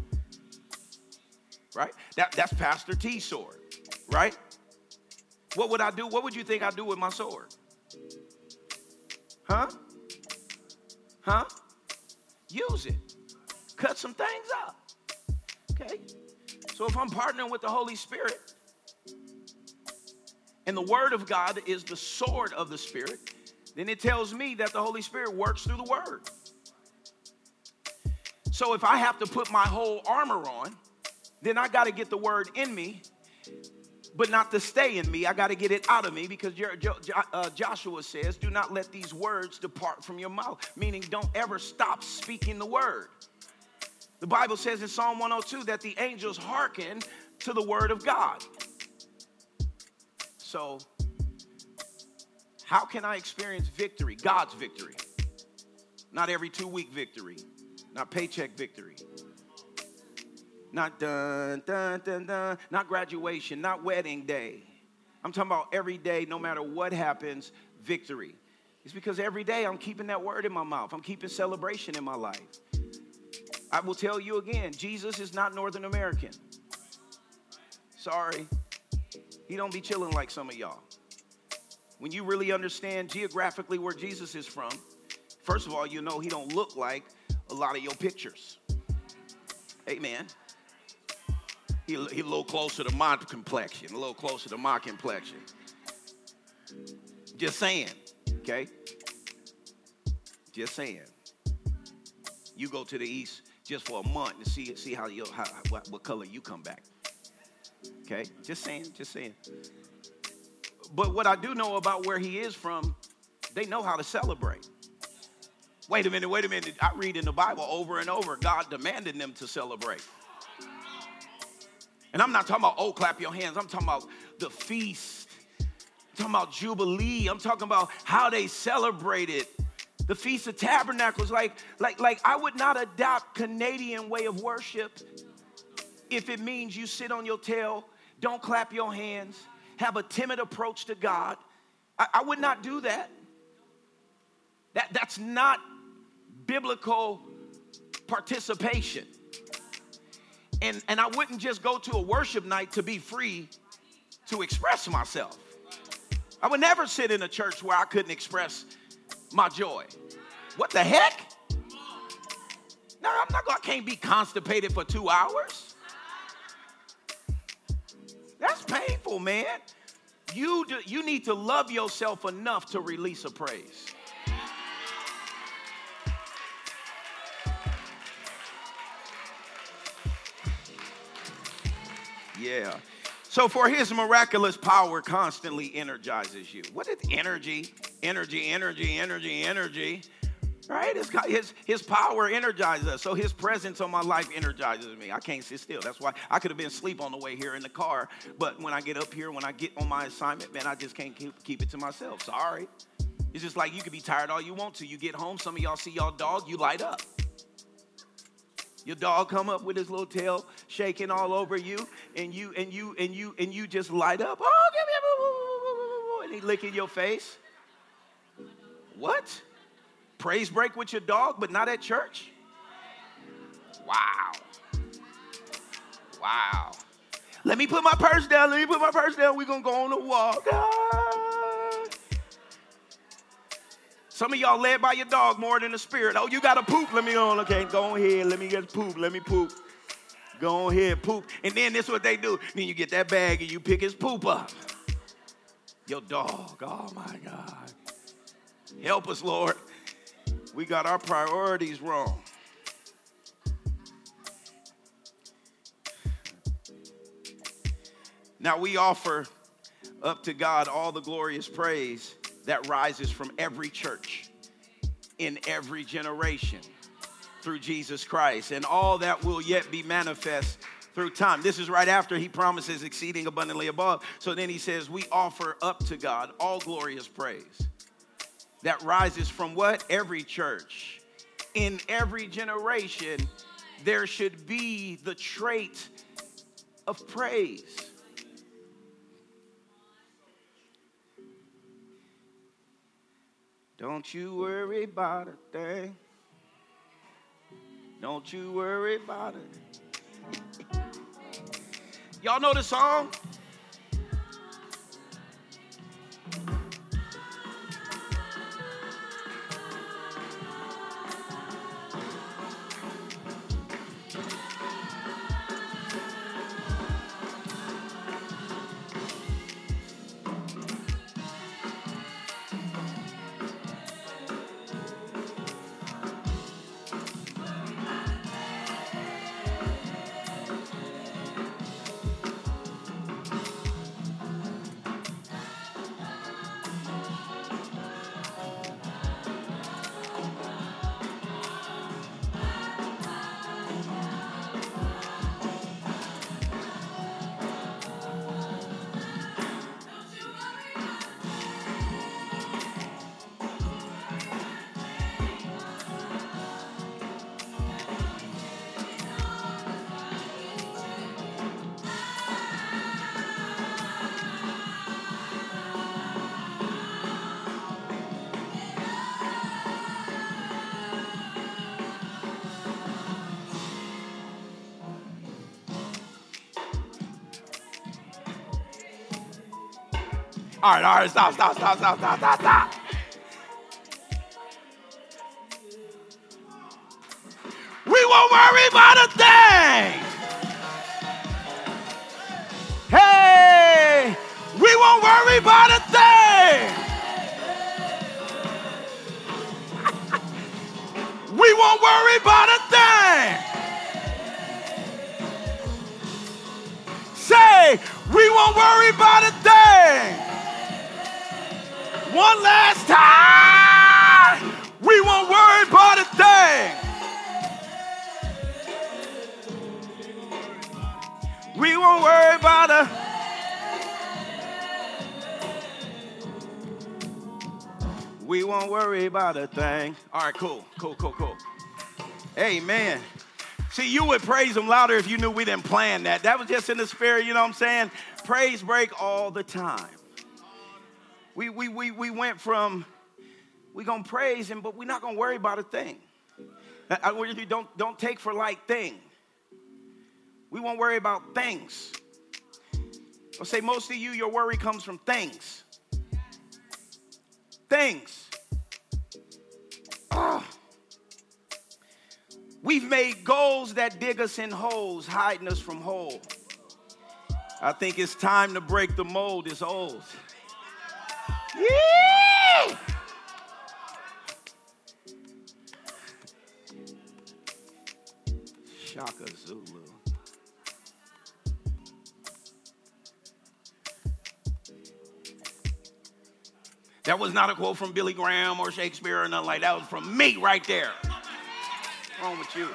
right? That, that's Pastor T's sword, right? What would I do? What would you think I'd do with my sword? Huh? Huh? Use it. Cut some things up. Okay? So if I'm partnering with the Holy Spirit, and the Word of God is the sword of the Spirit, then it tells me that the Holy Spirit works through the Word. So if I have to put my whole armor on, then I got to get the word in me, but not to stay in me. I got to get it out of me because uh, Joshua says, Do not let these words depart from your mouth, meaning don't ever stop speaking the word. The Bible says in Psalm 102 that the angels hearken to the word of God. So, how can I experience victory, God's victory? Not every two week victory, not paycheck victory, not dun, dun, dun, dun, not graduation, not wedding day. I'm talking about every day, no matter what happens, victory. It's because every day I'm keeping that word in my mouth. I'm keeping celebration in my life. I will tell you again, Jesus is not Northern American. Sorry. He don't be chilling like some of y'all. When you really understand geographically where Jesus is from, first of all, you know he don't look like a lot of your pictures. Amen. He, he a little closer to my complexion, a little closer to my complexion. Just saying, okay? Just saying. You go to the east just for a month and see see how you how, what, what color you come back. Okay? Just saying, just saying. But what I do know about where he is from, they know how to celebrate. Wait a minute, wait a minute. I read in the Bible over and over, God demanded them to celebrate. And I'm not talking about, oh, clap your hands. I'm talking about the feast. I'm talking about Jubilee. I'm talking about how they celebrated the Feast of Tabernacles. Like, like, like I would not adopt Canadian way of worship if it means you sit on your tail, don't clap your hands, have a timid approach to God. I, I would not do that. That, that's not biblical participation. And, and I wouldn't just go to a worship night to be free to express myself. I would never sit in a church where I couldn't express my joy. What the heck? No, I'm not gonna, I can't be constipated for two hours. That's painful, man. You, do, you need to love yourself enough to release a praise. Yeah. So for his miraculous power constantly energizes you. What is energy? Energy, energy, energy, energy. Right? His, his, his power energizes us. So his presence on my life energizes me. I can't sit still. That's why I could have been asleep on the way here in the car. But when I get up here, when I get on my assignment, man, I just can't keep, keep it to myself. Sorry. It's just like you could be tired all you want to. You get home, some of y'all see y'all dog, you light up. Your dog come up with his little tail shaking all over you, and you and you and you and you just light up. Oh, give me a and he licking your face. What? Praise break with your dog, but not at church? Wow. Wow. Let me put my purse down. Let me put my purse down. We're going to go on a walk. Ah. Some of y'all led by your dog more than the spirit. Oh, you got to poop. Let me on. Okay, go ahead. Let me get poop. Let me poop. Go ahead, poop. And then this is what they do. Then you get that bag and you pick his poop up. Your dog. Oh my God. Help us, Lord. We got our priorities wrong. Now we offer up to God all the glorious praise that rises from every church in every generation through Jesus Christ, and all that will yet be manifest through time. This is right after he promises exceeding abundantly above. So then he says, We offer up to God all glorious praise that rises from what? Every church. In every generation, there should be the trait of praise. Don't you worry about a thing. Don't you worry about it. Y'all know the song? All right, all right, stop, stop, stop, stop, stop, stop, stop. We won't worry about a thing. Hey, we won't worry about a thing. we won't worry about a thing. Say, we won't worry about a. One last time. We won't worry about a thing. We won't worry about a We won't worry about a thing. All right, cool, cool, cool, cool. Amen. See, you would praise him louder if you knew we didn't plan that. That was just in the spirit, you know what I'm saying? Praise break all the time. We, we, we, we went from, we going to praise him, but we're not going to worry about a thing. I, I, don't, don't take for light thing. We won't worry about things. I'll say most of you, your worry comes from things. Things. Oh. We've made goals that dig us in holes, hiding us from whole. I think it's time to break the mold. It's old. Yeah! Shaka Zulu. That was not a quote from Billy Graham or Shakespeare or nothing like that. That was from me right there. What's wrong with you?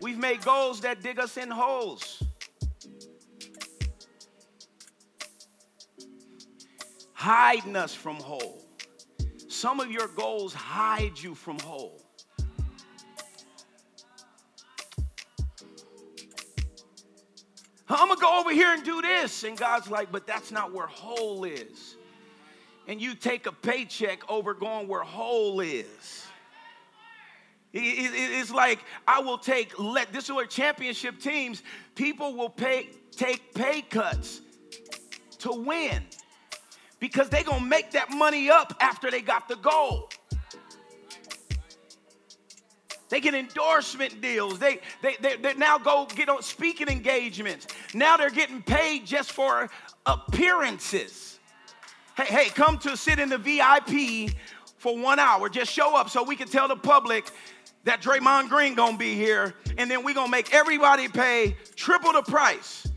We've made goals that dig us in holes. Hiding us from whole. Some of your goals hide you from whole. I'm gonna go over here and do this. And God's like, but that's not where whole is. And you take a paycheck over going where whole is. It's like I will take let this is where championship teams people will pay take pay cuts to win because they're gonna make that money up after they got the goal. They get endorsement deals. They, they, they, they, now go get on speaking engagements. Now they're getting paid just for appearances. Hey, hey, come to sit in the VIP for one hour. Just show up so we can tell the public that Draymond Green gonna be here, and then we gonna make everybody pay triple the price.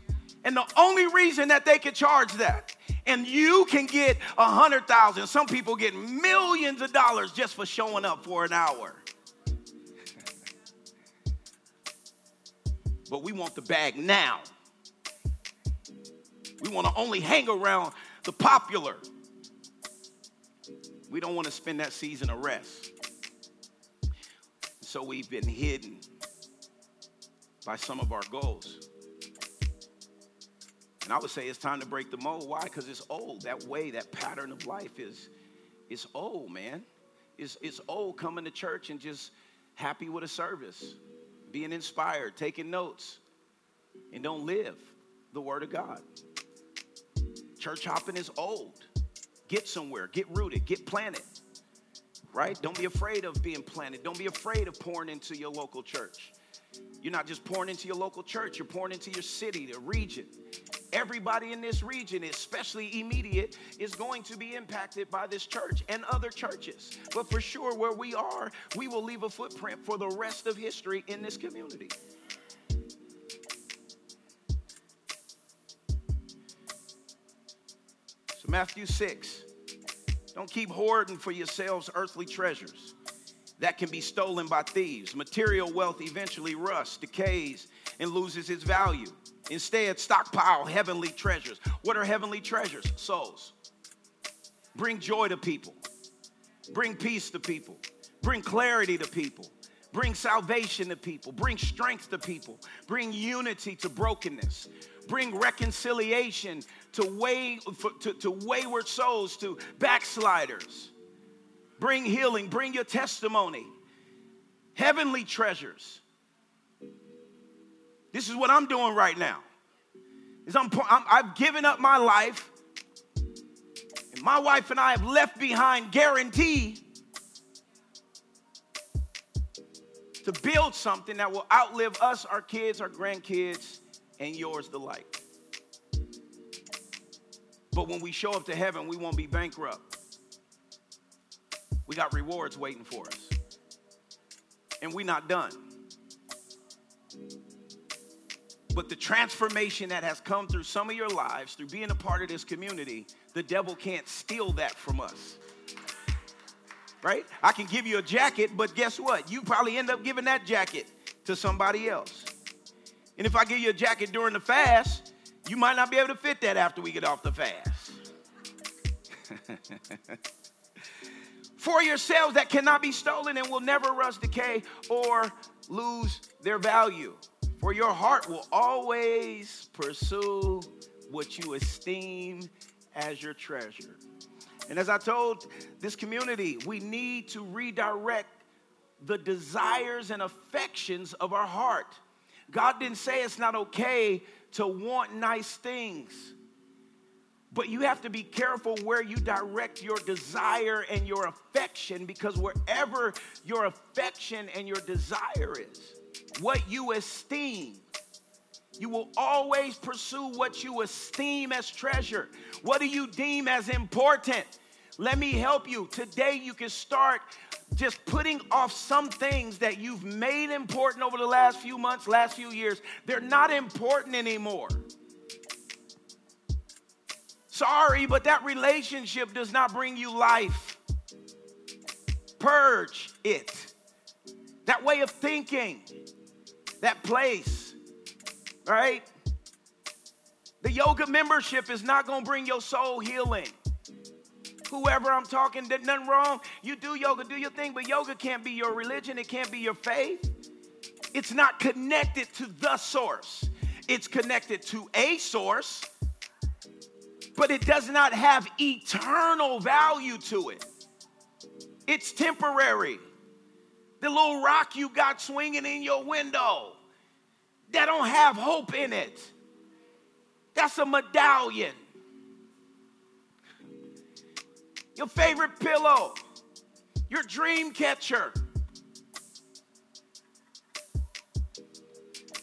And the only reason that they can charge that, and you can get a hundred thousand, some people get millions of dollars just for showing up for an hour. but we want the bag now. We want to only hang around the popular. We don't want to spend that season of rest. So we've been hidden by some of our goals. And I would say it's time to break the mold. Why? Because it's old. That way, that pattern of life is, is old, man. It's, it's old coming to church and just happy with a service, being inspired, taking notes, and don't live the Word of God. Church hopping is old. Get somewhere, get rooted, get planted right? Don't be afraid of being planted. Don't be afraid of pouring into your local church. You're not just pouring into your local church, you're pouring into your city, the region. Everybody in this region, especially immediate, is going to be impacted by this church and other churches. But for sure, where we are, we will leave a footprint for the rest of history in this community. So, Matthew 6. Don't keep hoarding for yourselves earthly treasures that can be stolen by thieves. Material wealth eventually rusts, decays, and loses its value. Instead, stockpile heavenly treasures. What are heavenly treasures? Souls. Bring joy to people, bring peace to people, bring clarity to people, bring salvation to people, bring strength to people, bring unity to brokenness, bring reconciliation to, way, to, to wayward souls, to backsliders. Bring healing, bring your testimony, heavenly treasures. This is what I'm doing right now. Is I'm, I'm, I've given up my life, and my wife and I have left behind guarantee to build something that will outlive us, our kids, our grandkids, and yours alike. But when we show up to heaven, we won't be bankrupt. We got rewards waiting for us. And we're not done. But the transformation that has come through some of your lives, through being a part of this community, the devil can't steal that from us. Right? I can give you a jacket, but guess what? You probably end up giving that jacket to somebody else. And if I give you a jacket during the fast, you might not be able to fit that after we get off the fast. For yourselves that cannot be stolen and will never rust, decay, or lose their value. For your heart will always pursue what you esteem as your treasure. And as I told this community, we need to redirect the desires and affections of our heart God didn't say it's not okay to want nice things. But you have to be careful where you direct your desire and your affection because wherever your affection and your desire is, what you esteem, you will always pursue what you esteem as treasure. What do you deem as important? Let me help you. Today, you can start just putting off some things that you've made important over the last few months, last few years. They're not important anymore. Sorry, but that relationship does not bring you life. Purge it. That way of thinking, that place, right? The yoga membership is not to bring your soul healing whoever I'm talking, there's nothing wrong. You do yoga, do your thing, but yoga can't be your religion, it can't be your faith. It's not connected to the source, it's connected to a source, but it does not have eternal value to it. It's temporary. The little rock you got swinging in your window that don't have hope in it. That's a medallion. Your favorite pillow, your dream catcher.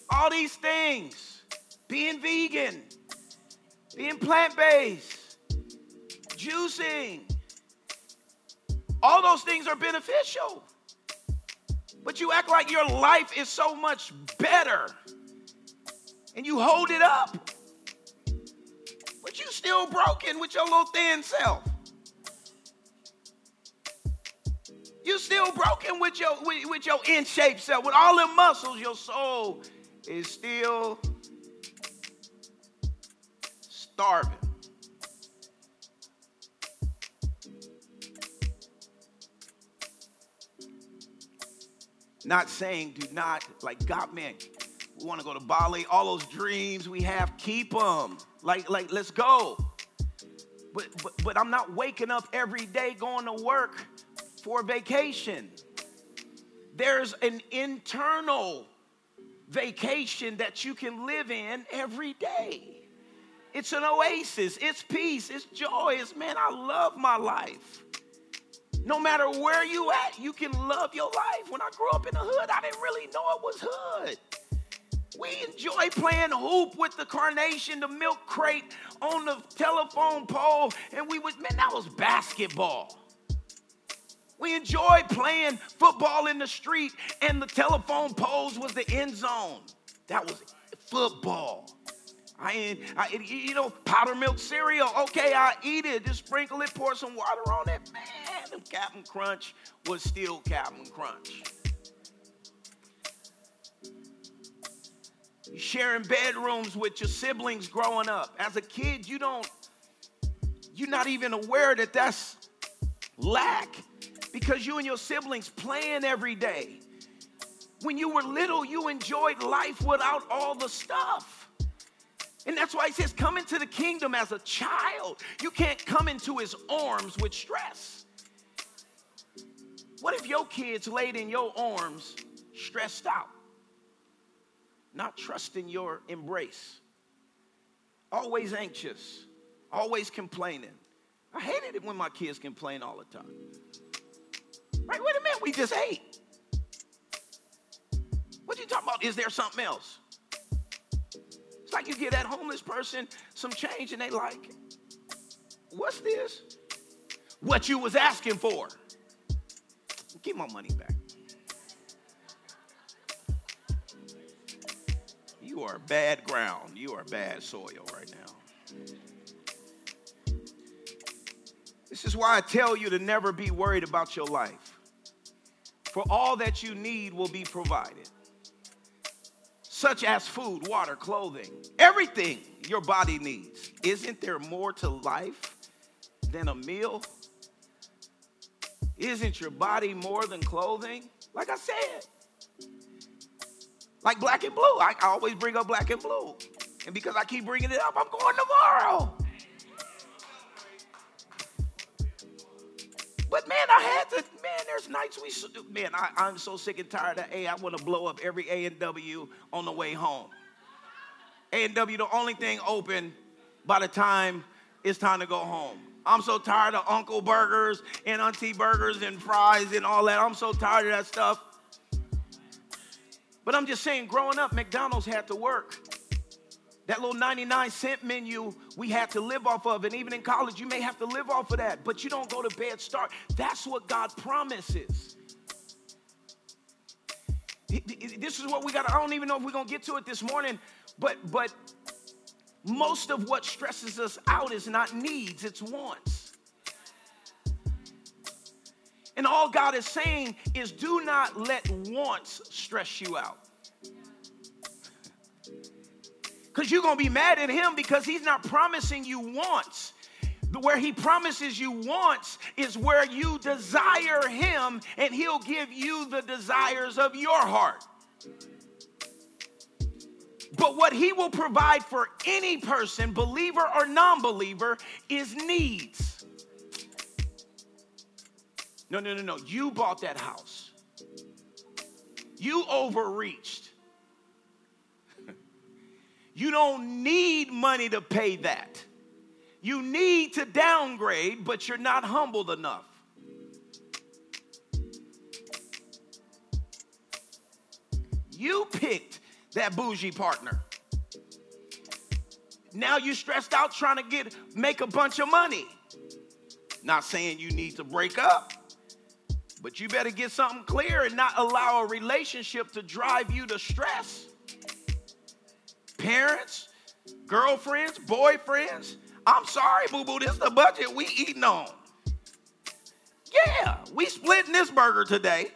All these things, being vegan, being plant based, juicing, all those things are beneficial. But you act like your life is so much better and you hold it up. But you still broken with your little thin self. You still broken with your with, with your in-shape self, with all the muscles, your soul is still starving. Not saying do not, like God, man, we want to go to Bali, all those dreams we have, keep them. Like, like, let's go. But, but, but I'm not waking up every day going to work for vacation. There's an internal vacation that you can live in every day. It's an oasis, it's peace, it's joy, it's man, I love my life. No matter where you at, you can love your life. When I grew up in the hood, I didn't really know it was hood. We enjoy playing hoop with the carnation, the milk crate on the telephone pole, and we would, man, that was basketball. We enjoyed playing football in the street, and the telephone poles was the end zone. That was football. I, I, you know, powder milk cereal. Okay, I eat it. Just sprinkle it, pour some water on it. Man, Captain Crunch was still Captain Crunch. Sharing bedrooms with your siblings growing up. As a kid, you don't, you're not even aware that that's lack because you and your siblings playing every day. When you were little, you enjoyed life without all the stuff. And that's why he says, come into the kingdom as a child. You can't come into his arms with stress. What if your kids laid in your arms stressed out, not trusting your embrace, always anxious, always complaining? I hated it when my kids complain all the time. Right? Wait a minute, we just ate. What are you talking about? Is there something else? Like you give that homeless person some change and they like, what's this? What you was asking for. Give my money back. You are bad ground. You are bad soil right now. This is why I tell you to never be worried about your life for all that you need will be provided, such as food, water, clothing, everything your body needs. Isn't there more to life than a meal? Isn't your body more than clothing? Like I said, like black and blue. I, always bring up black and blue. And because I keep bringing it up, I'm going tomorrow. But man, I had to, man, there's nights we, man, I, I'm so sick and tired of A. I want to blow up every A&W on the way home. A&W, the only thing open by the time it's time to go home. I'm so tired of Uncle Burgers and Auntie Burgers and fries and all that. I'm so tired of that stuff. But I'm just saying, growing up, McDonald's had to work. That little 99 cent menu we had to live off of. And even in college, you may have to live off of that, but you don't go to bed start. That's what God promises. This is what we got. I don't even know if we're gonna get to it this morning, but but most of what stresses us out is not needs, it's wants. And all God is saying is do not let wants stress you out. Because you're going to be mad at him because he's not promising you wants. Where he promises you wants is where you desire him and he'll give you the desires of your heart. But what he will provide for any person, believer or non believer, is needs. No, no, no, no. You bought that house. You overreached. You don't need money to pay that. You need to downgrade, but you're not humbled enough. You picked that bougie partner. Now you're stressed out trying to get make a bunch of money. Not saying you need to break up, but you better get something clear and not allow a relationship to drive you to stress. Parents, girlfriends, boyfriends, I'm sorry, boo boo, this is the budget we eating on. Yeah, we splitting this burger today.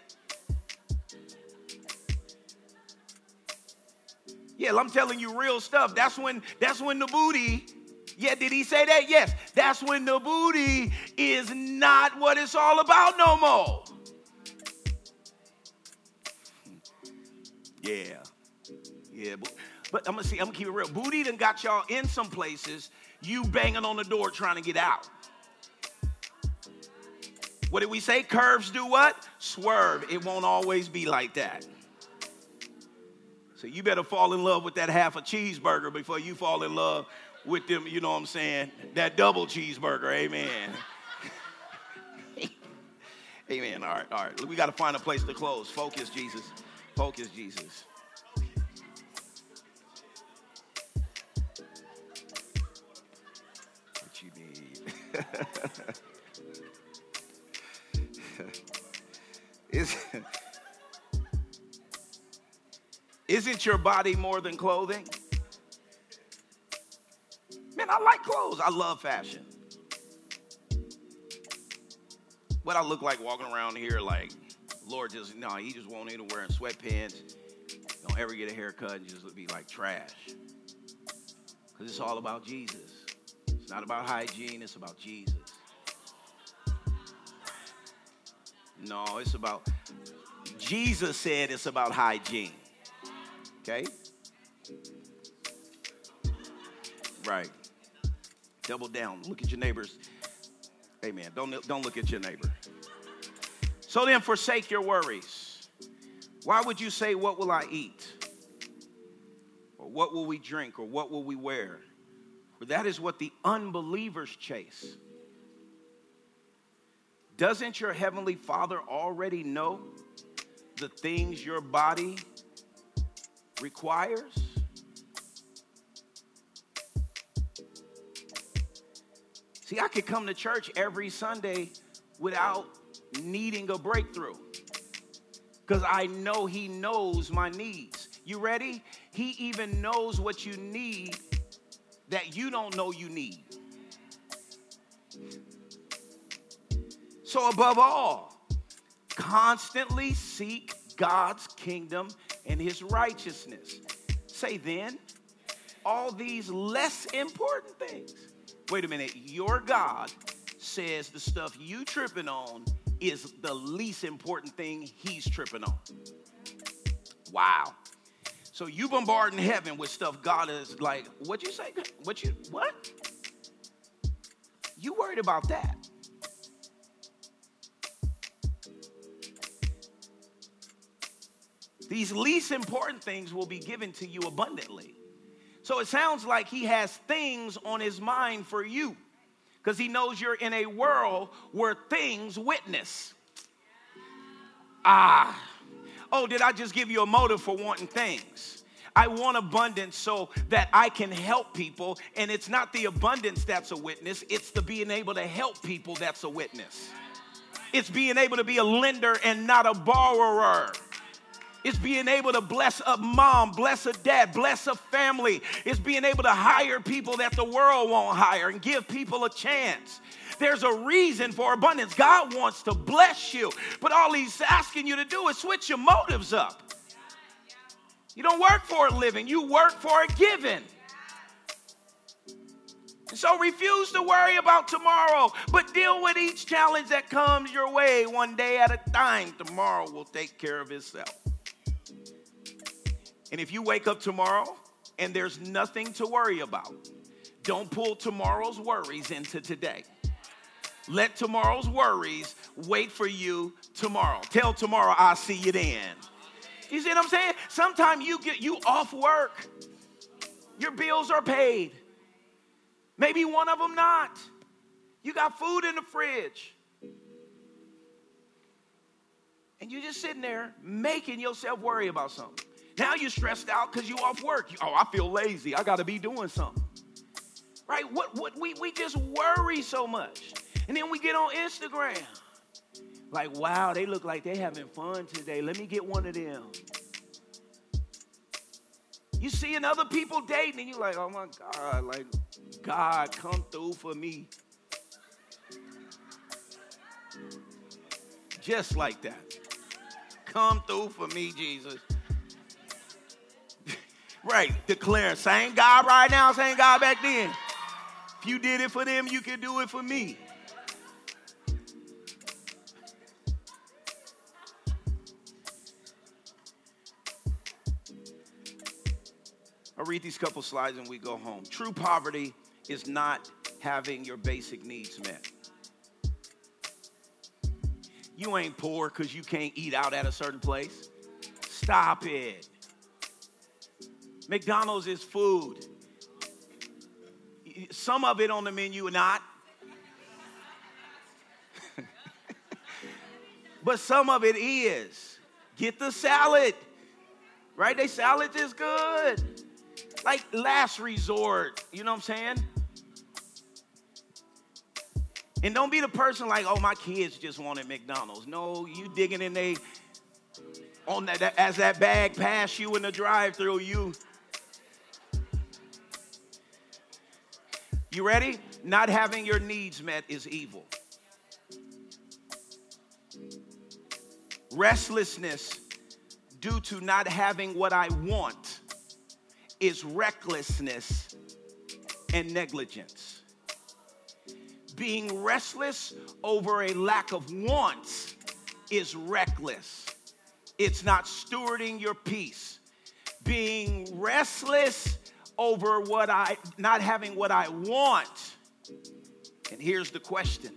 Yeah, I'm telling you real stuff. That's when that's when the booty. Yeah, did he say that? Yes. That's when the booty is not what it's all about no more. Yeah. Yeah, but, I'm gonna see, I'm gonna keep it real. Booty done got y'all in some places, you banging on the door trying to get out. What did we say? Curves do what? Swerve. It won't always be like that. So you better fall in love with that half a cheeseburger before you fall in love with them, you know what I'm saying? That double cheeseburger, amen. amen. All right, all right. We got to find a place to close. Focus, Jesus. Focus, Jesus. Is Isn't your body more than clothing? Man, I like clothes. I love fashion. What I look like walking around here, like, Lord just, no, he just won't even wearing sweatpants. Don't ever get a haircut and just be like trash. Because it's all about Jesus. Not about hygiene, it's about Jesus. No, it's about, Jesus said it's about hygiene. Okay? Right. Double down. Look at your neighbors. Amen. Don't, don't look at your neighbor. So then, forsake your worries. Why would you say, What will I eat? Or what will we drink? Or what will we wear? That is what the unbelievers chase. Doesn't your heavenly Father already know the things your body requires. See, I could come to church every Sunday without needing a breakthrough because I know He knows my needs. You ready? He even knows what you need that you don't know you need. So, above all, constantly seek God's kingdom and his righteousness. Say then, all these less important things. Wait a minute, your God says the stuff you tripping on is the least important thing he's tripping on. Wow. So you bombarding heaven with stuff God is like, what you say? What you what? You worried about that. These least important things will be given to you abundantly. So it sounds like he has things on his mind for you because he knows you're in a world where things witness. Ah, oh, did I just give you a motive for wanting things? I want abundance so that I can help people. And it's not the abundance that's a witness, it's the being able to help people that's a witness. It's being able to be a lender and not a borrower. It's being able to bless a mom, bless a dad, bless a family. It's being able to hire people that the world won't hire and give people a chance. There's a reason for abundance. God wants to bless you, but all He's asking you to do is switch your motives up. You don't work for a living, you work for a giving. So refuse to worry about tomorrow, but deal with each challenge that comes your way one day at a time. Tomorrow will take care of itself. And if you wake up tomorrow and there's nothing to worry about, don't pull tomorrow's worries into today. Let tomorrow's worries wait for you tomorrow. Tell tomorrow, I'll see you then. You see what I'm saying? Sometimes you get you off work. Your bills are paid. Maybe one of them not. You got food in the fridge. And you're just sitting there making yourself worry about something. Now you're stressed out because you off work. oh, I feel lazy. I got to be doing something. Right? What, what, we, we just worry so much. And then we get on Instagram. Like, wow, they look like they're having fun today. Let me get one of them. You seeing other people dating, and you're like, oh my God, like, God, come through for me. Just like that. Come through for me, Jesus. right, declare, same God right now, same God back then. If you did it for them, you can do it for me. Read these couple slides and we go home. True poverty is not having your basic needs met. You ain't poor because you can't eat out at a certain place. Stop it. McDonald's is food. Some of it on the menu not. but some of it is. Get the salad. Right? They salad is good. Like last resort, you know what I'm saying? And don't be the person like, oh, my kids just wanted McDonald's. No, you digging in they on that, as that bag pass you in the drive-through, you. You ready? Not having your needs met is evil. Restlessness due to not having what I want is recklessness and negligence being restless over a lack of wants is reckless. It's not stewarding your peace. Being restless over what I, not having what I want. And here's the question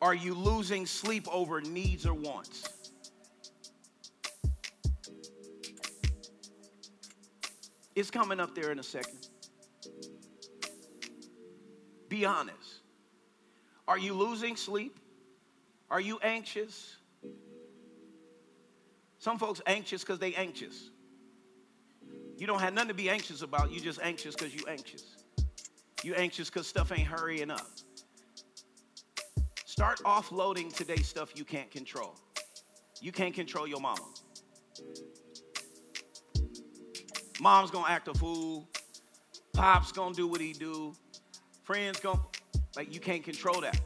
Are you losing sleep over needs or wants? It's coming up there in a second. Be honest. Are you losing sleep? Are you anxious? Some folks anxious because they anxious. You don't have nothing to be anxious about. You just anxious because you anxious. You anxious because stuff ain't hurrying up. Start offloading today's stuff you can't control. You can't control your mama. Mom's gonna act a fool. Pop's gonna do what he do. Friends gonna like you can't control that.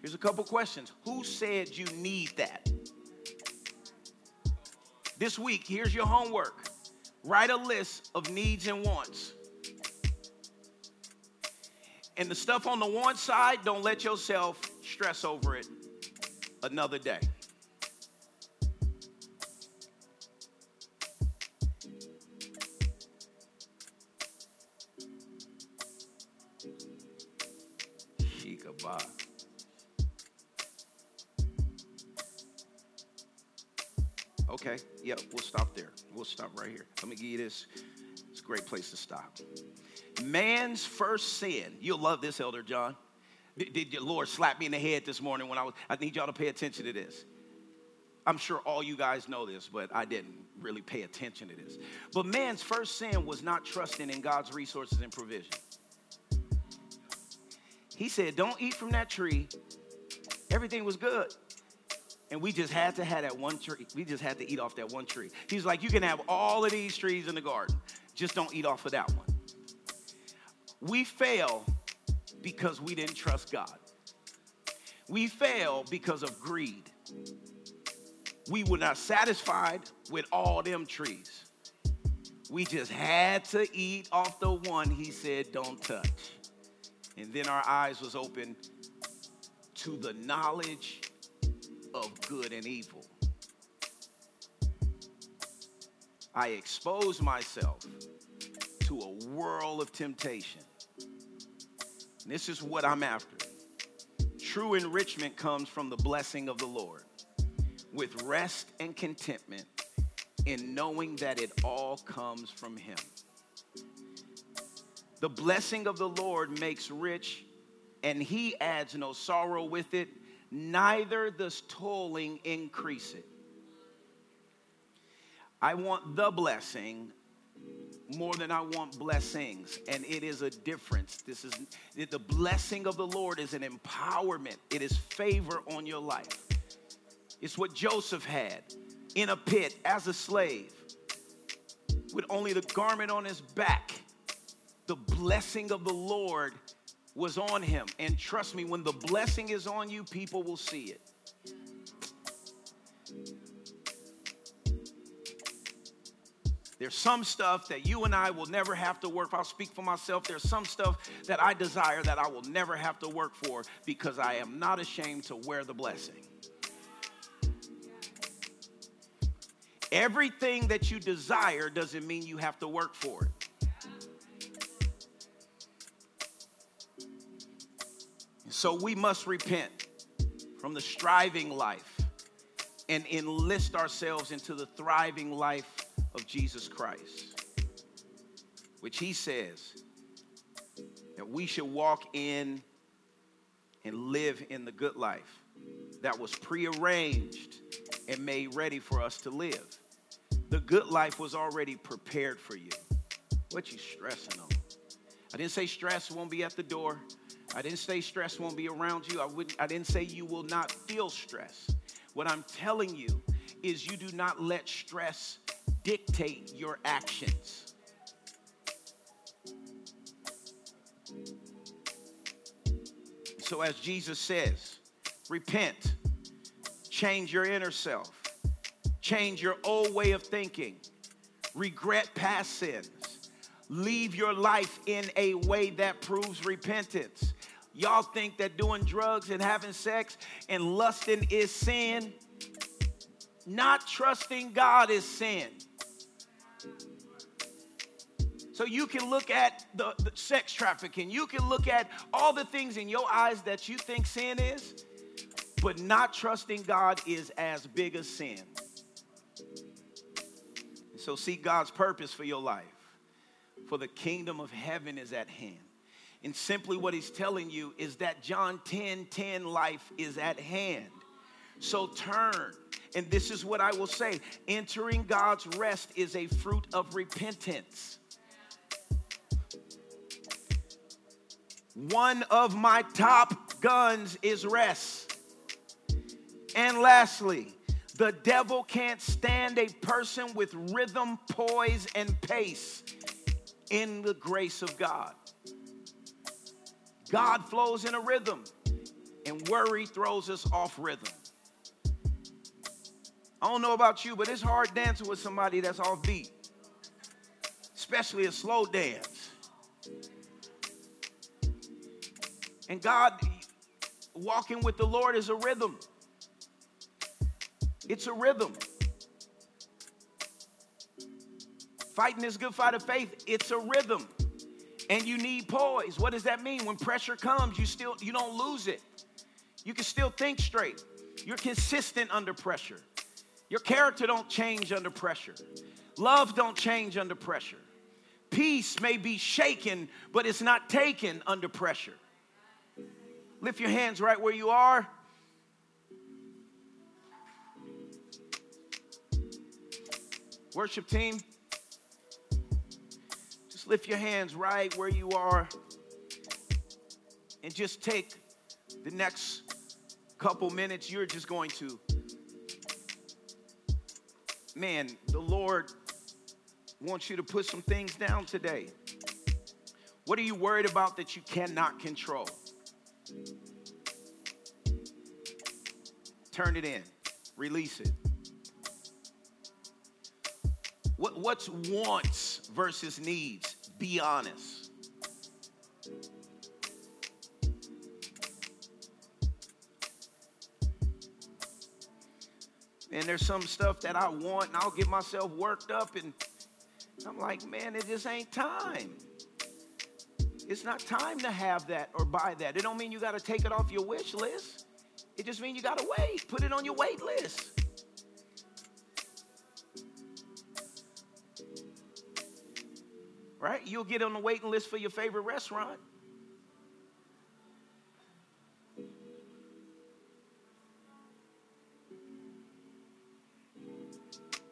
Here's a couple questions. Who said you need that? This week, here's your homework. Write a list of needs and wants. And the stuff on the one side, don't let yourself stress over it another day. Great place to stop. Man's first sin. You'll love this, Elder John. Did, did your Lord slap me in the head this morning when I was? I need y'all to pay attention to this. I'm sure all you guys know this, but I didn't really pay attention to this. But man's first sin was not trusting in God's resources and provision. He said, Don't eat from that tree. Everything was good. And we just had to have that one tree. We just had to eat off that one tree. He's like, You can have all of these trees in the garden, just don't eat off of that one. We fail because we didn't trust God. We fail because of greed. We were not satisfied with all them trees. We just had to eat off the one he said don't touch. And then our eyes was open to the knowledge of good and evil. I expose myself to a world of temptation. And this is what I'm after. True enrichment comes from the blessing of the Lord. with rest and contentment in knowing that it all comes from Him. The blessing of the Lord makes rich, and He adds no sorrow with it, neither does toiling increase it. I want the blessing more than I want blessings. And it is a difference. This is the blessing of the Lord is an empowerment, it is favor on your life. It's what Joseph had in a pit as a slave with only the garment on his back. The blessing of the Lord was on him. And trust me, when the blessing is on you, people will see it. There's some stuff that you and I will never have to work for. I'll speak for myself. There's some stuff that I desire that I will never have to work for because I am not ashamed to wear the blessing. Everything that you desire doesn't mean you have to work for it. So we must repent from the striving life and enlist ourselves into the thriving life of Jesus Christ, which he says that we should walk in and live in the good life that was prearranged and made ready for us to live. The good life was already prepared for you. What you stressing on? I didn't say stress won't be at the door. I didn't say stress won't be around you. I, wouldn't, I didn't say you will not feel stress. What I'm telling you is you do not let stress dictate your actions. So, as Jesus says, repent, change your inner self, change your old way of thinking, regret past sins, leave your life in a way that proves repentance. Y'all think that doing drugs and having sex and lusting is sin? Not trusting God is sin. So you can look at the, the, sex trafficking, you can look at all the things in your eyes that you think sin is, but not trusting God is as big as sin. So seek God's purpose for your life, for the kingdom of heaven is at hand. And simply what he's telling you is that John 10 10 life is at hand. So turn. And this is what I will say entering God's rest is a fruit of repentance. One of my top guns is rest. And lastly, the devil can't stand a person with rhythm, poise, and pace in the grace of God. God flows in a rhythm, and worry throws us off rhythm. I don't know about you, but it's hard dancing with somebody that's off beat, especially a slow dance. And God, walking with the Lord is a rhythm. It's a rhythm. Fighting this good fight of faith, it's a rhythm. And you need poise. What does that mean? When pressure comes, you still you don't lose it. You can still think straight. You're consistent under pressure. Your character don't change under pressure. Love don't change under pressure. Peace may be shaken, but it's not taken under pressure. Lift your hands right where you are. Worship team, just lift your hands right where you are and just take the next couple minutes. You're just going to, man, the Lord wants you to put some things down today. What are you worried about that you cannot control? Turn it in, release it. What, what's wants versus needs? Be honest. And there's some stuff that I want, and I'll get myself worked up, and I'm like, man, it just ain't time. It's not time to have that or buy that. It don't mean you got to take it off your wish list. It just means you got to wait. Put it on your wait list. Right? You'll get on the waiting list for your favorite restaurant.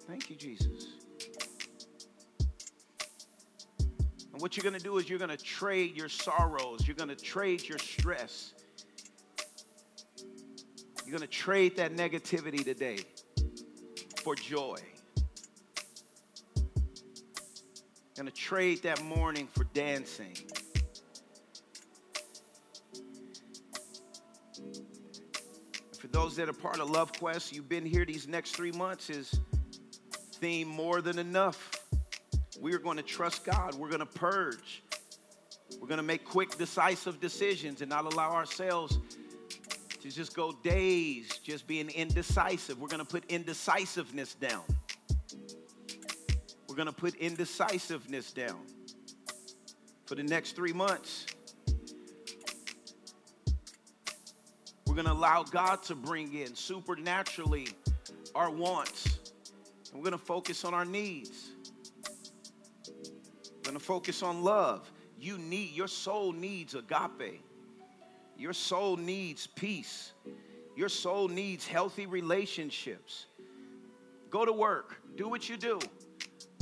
Thank you, Jesus. What you're going to do is you're going to trade your sorrows, you're going to trade your stress. You're going to trade that negativity today for joy. You're going to trade that mourning for dancing. For those that are part of Love Quest, you've been here these next three months is theme more than enough. We are going to trust God. We're going to purge. We're going to make quick, decisive decisions and not allow ourselves to just go days just being indecisive. We're going to put indecisiveness down. We're going to put indecisiveness down for the next three months. We're going to allow God to bring in supernaturally our wants. And we're going to focus on our needs. Going to focus on love. You need, your soul needs agape. Your soul needs peace. Your soul needs healthy relationships. Go to work, do what you do.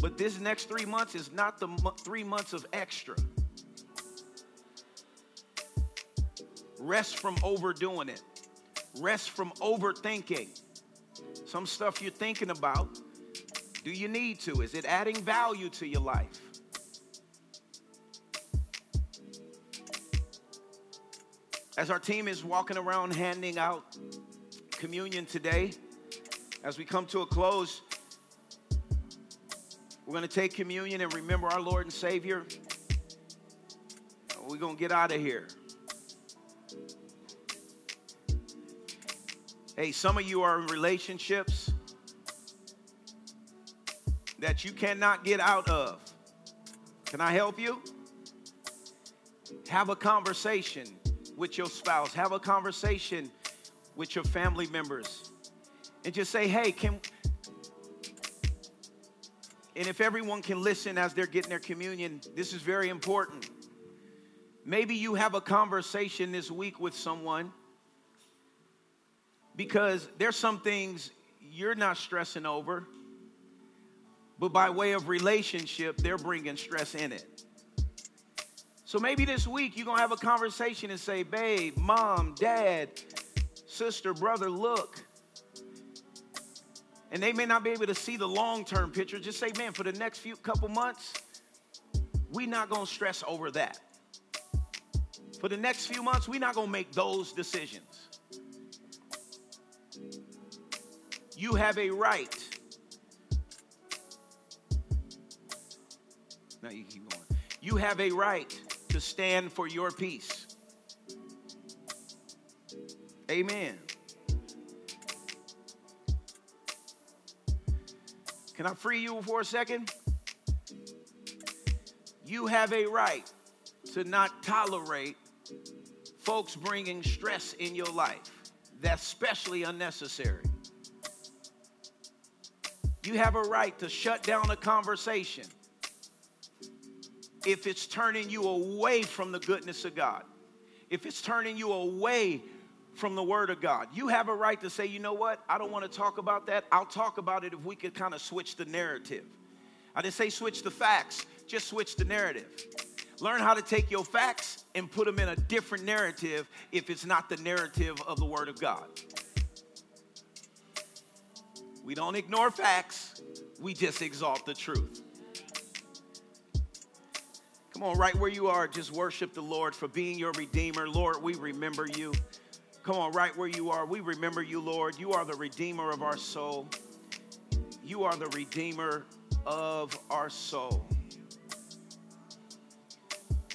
But this next three months is not the three months of extra. Rest from overdoing it, rest from overthinking. Some stuff you're thinking about, do you need to? Is it adding value to your life? As our team is walking around handing out communion today, as we come to a close, we're going to take communion and remember our Lord and Savior. We're going to get out of here. Hey, some of you are in relationships that you cannot get out of. Can I help you? Have a conversation with your spouse, have a conversation with your family members, and just say, hey, can. And if everyone can listen as they're getting their communion, this is very important. Maybe you have a conversation this week with someone because there's some things you're not stressing over, but by way of relationship, they're bringing stress in it. So maybe this week you're gonna have a conversation and say, babe, mom, dad, sister, brother, look. And they may not be able to see the long term picture. Just say, man, for the next few couple months, we're not gonna stress over that. For the next few months, we're not gonna make those decisions. You have a right. Now you keep going. You have a right to stand for your peace. Amen. Can I free you for a second? You have a right to not tolerate folks bringing stress in your life. That's especially unnecessary. You have a right to shut down a conversation if it's turning you away from the goodness of God, if it's turning you away from the Word of God. You have a right to say, you know what? I don't want to talk about that. I'll talk about it if we could kind of switch the narrative. I didn't say switch the facts, just switch the narrative. Learn how to take your facts and put them in a different narrative if it's not the narrative of the Word of God. We don't ignore facts, we just exalt the truth. Come on, right where you are, just worship the Lord for being your Redeemer. Lord, we remember you. Come on, right where you are, we remember you, Lord. You are the Redeemer of our soul. You are the Redeemer of our soul.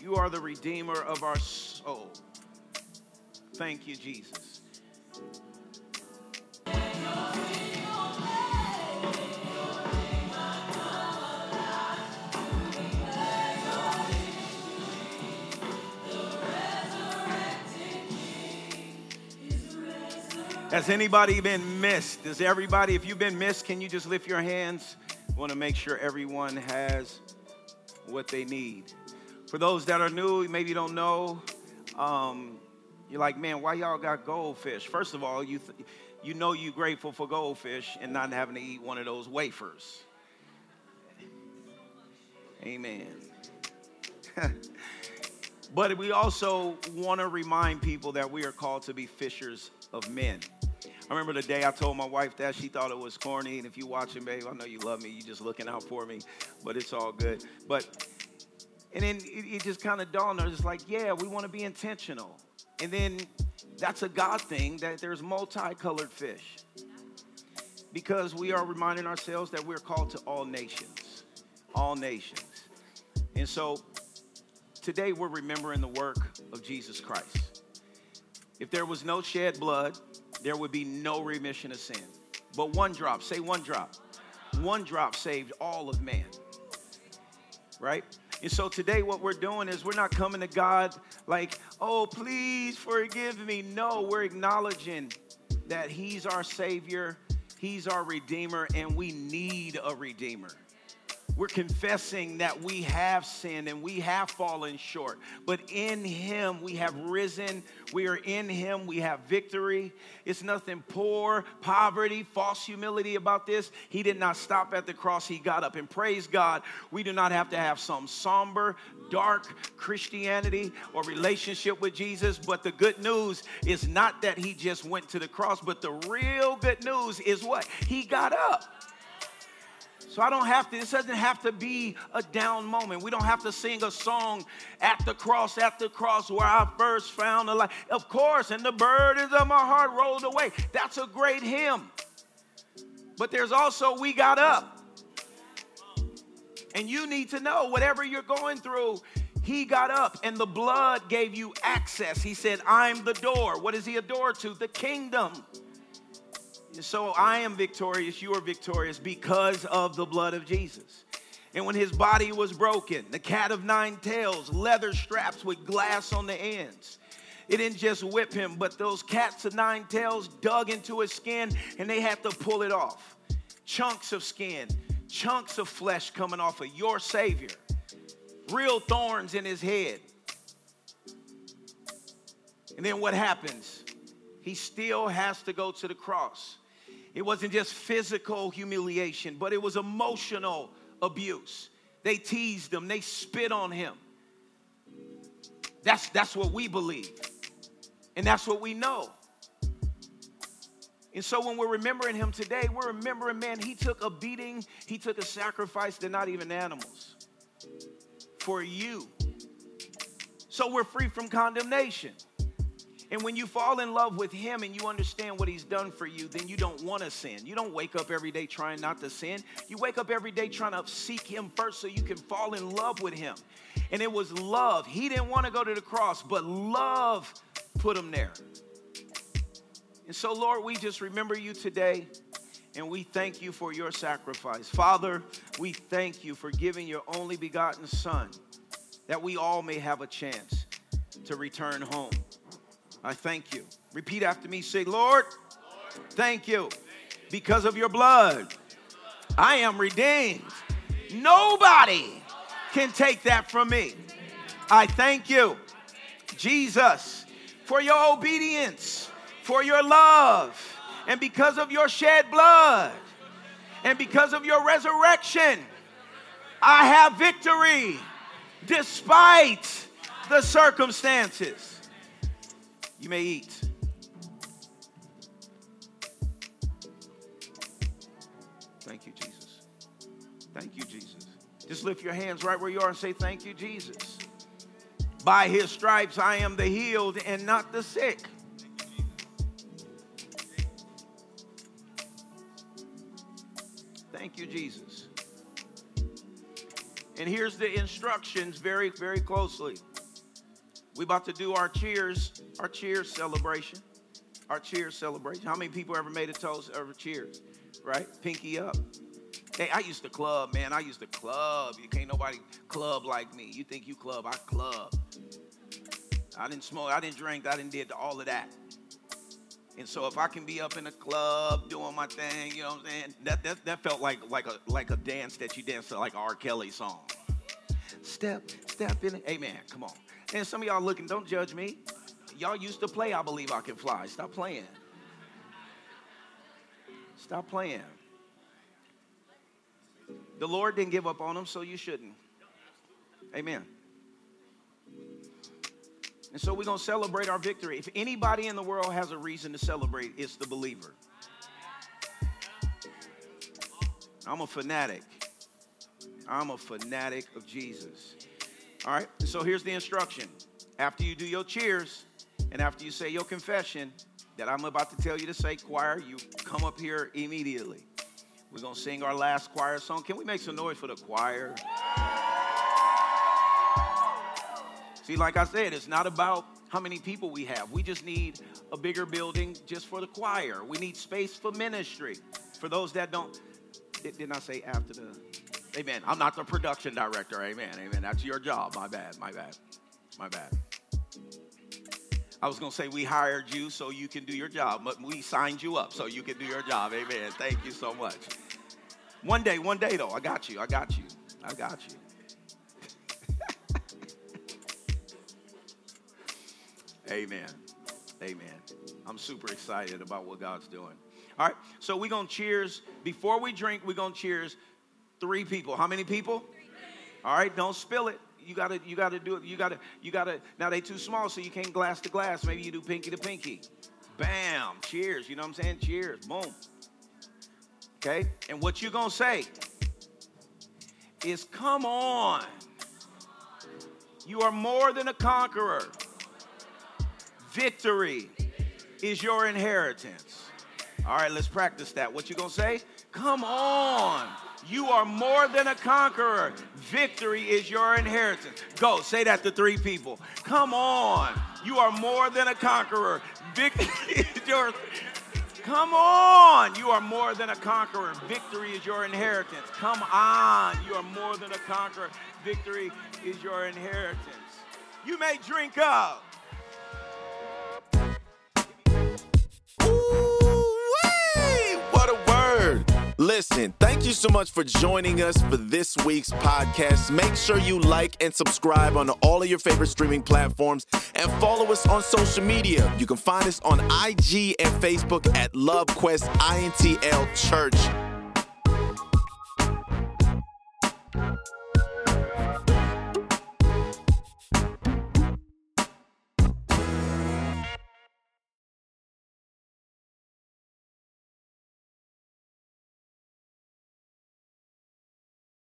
You are the Redeemer of our soul. Thank you, Jesus. Has anybody been missed? Does everybody, if you've been missed, can you just lift your hands? I want to make sure everyone has what they need. For those that are new, maybe you don't know, um, you're like, man, why y'all got goldfish? First of all, you, th- you know you're grateful for goldfish and not having to eat one of those wafers. Amen. but we also want to remind people that we are called to be fishers of men. I remember the day I told my wife that she thought it was corny. And if you're watching, babe, I know you love me. You're just looking out for me, but it's all good. But and then it, it just kind of dawned on us, like, yeah, we want to be intentional. And then that's a God thing that there's multicolored fish. Because we are reminding ourselves that we're called to all nations. All nations. And so today we're remembering the work of Jesus Christ. If there was no shed blood, there would be no remission of sin. But one drop, say one drop, one drop saved all of man. Right? And so today, what we're doing is we're not coming to God like, oh, please forgive me. No, we're acknowledging that He's our Savior, He's our Redeemer, and we need a Redeemer. We're confessing that we have sinned and we have fallen short. But in Him, we have risen. We are in Him. We have victory. It's nothing poor, poverty, false humility about this. He did not stop at the cross. He got up and praise God. We do not have to have some somber, dark Christianity or relationship with Jesus. But the good news is not that He just went to the cross, but the real good news is what? He got up. So I don't have to, this doesn't have to be a down moment. We don't have to sing a song at the cross, at the cross where I first found the light. Of course, and the burdens of my heart rolled away. That's a great hymn. But there's also, we got up. And you need to know whatever you're going through, he got up and the blood gave you access. He said, I'm the door. What is he a door to? The kingdom. So I am victorious, you are victorious because of the blood of Jesus. And when his body was broken, the cat of nine tails, leather straps with glass on the ends. It didn't just whip him, but those cats of nine tails dug into his skin and they had to pull it off. Chunks of skin, chunks of flesh coming off of your Savior, real thorns in his head. And then what happens? He still has to go to the cross. It wasn't just physical humiliation, but it was emotional abuse. They teased him, they spit on him. That's, that's what we believe, and that's what we know. And so when we're remembering him today, we're remembering, man, he took a beating, he took a sacrifice, they're not even animals, for you. So we're free from condemnation. And when you fall in love with Him and you understand what He's done for you, then you don't want to sin. You don't wake up every day trying not to sin. You wake up every day trying to seek Him first so you can fall in love with Him. And it was love. He didn't want to go to the cross, but love put Him there. And so, Lord, we just remember you today and we thank you for your sacrifice. Father, we thank you for giving your only begotten Son that we all may have a chance to return home. I thank you. Repeat after me. Say, Lord, thank you. Because of your blood, I am redeemed. Nobody can take that from me. I thank you, Jesus, for your obedience, for your love, and because of your shed blood, and because of your resurrection, I have victory despite the circumstances. You may eat. Thank you, Jesus. Thank you, Jesus. Just lift your hands right where you are and say, Thank you, Jesus. By his stripes I am the healed and not the sick. Thank you, Jesus. And here's the instructions very, very closely. We about to do our cheers, our cheers celebration. Our cheers celebration. How many people ever made a toast ever cheers? Right? Pinky up. Hey, I used to club, man. I used to club. You can't nobody club like me. You think you club, I club. I didn't smoke, I didn't drink, I didn't did all of that. And so if I can be up in a club doing my thing, you know what I'm saying? That, that, that felt like, like, a, like a dance that you dance to like R. Kelly song. step, step in it. Amen. Come on. And some of y'all looking, don't judge me. Y'all used to play, I believe I can fly. Stop playing. Stop playing. The Lord didn't give up on them, so you shouldn't. Amen. And so we're going to celebrate our victory. If anybody in the world has a reason to celebrate, it's the believer. I'm a fanatic. I'm a fanatic of Jesus. All right, so here's the instruction. After you do your cheers and after you say your confession that I'm about to tell you to say, choir, you come up here immediately. We're going to sing our last choir song. Can we make some noise for the choir? See, like I said, it's not about how many people we have. We just need a bigger building just for the choir. We need space for ministry. For those that don't, didn't I say after the? Amen. I'm not the production director. Amen. Amen. That's your job. My bad. My bad. My bad. I was going to say we hired you so you can do your job, but we signed you up so you can do your job. Amen. Thank you so much. One day, one day though, I got you. I got you. I got you. Amen. Amen. I'm super excited about what God's doing. All right, so we're gonna cheers. Before we drink, we're gonna cheers three people. How many people? All right, don't spill it. You gotta, you gotta do it. You gotta, you gotta. Now they too small, so you can't glass to glass. Maybe you do pinky to pinky. Bam! Cheers. You know what I'm saying? Cheers. Boom. Okay. And what you gonna say is, "Come on, you are more than a conqueror. Victory is your inheritance." All right, let's practice that. What you gonna say? Come on. You are more than a conqueror. Victory is your inheritance. Go, say that to three people. Come on. You are more than a conqueror. Victory is yours. Come on. You are more than a conqueror. Victory is your inheritance. Come on. You are more than a conqueror. Victory is your inheritance. You may drink up. Listen, thank you so much for joining us for this week's podcast. Make sure you like and subscribe on all of your favorite streaming platforms and follow us on social media. You can find us on IG and Facebook at LoveQuest INTL Church.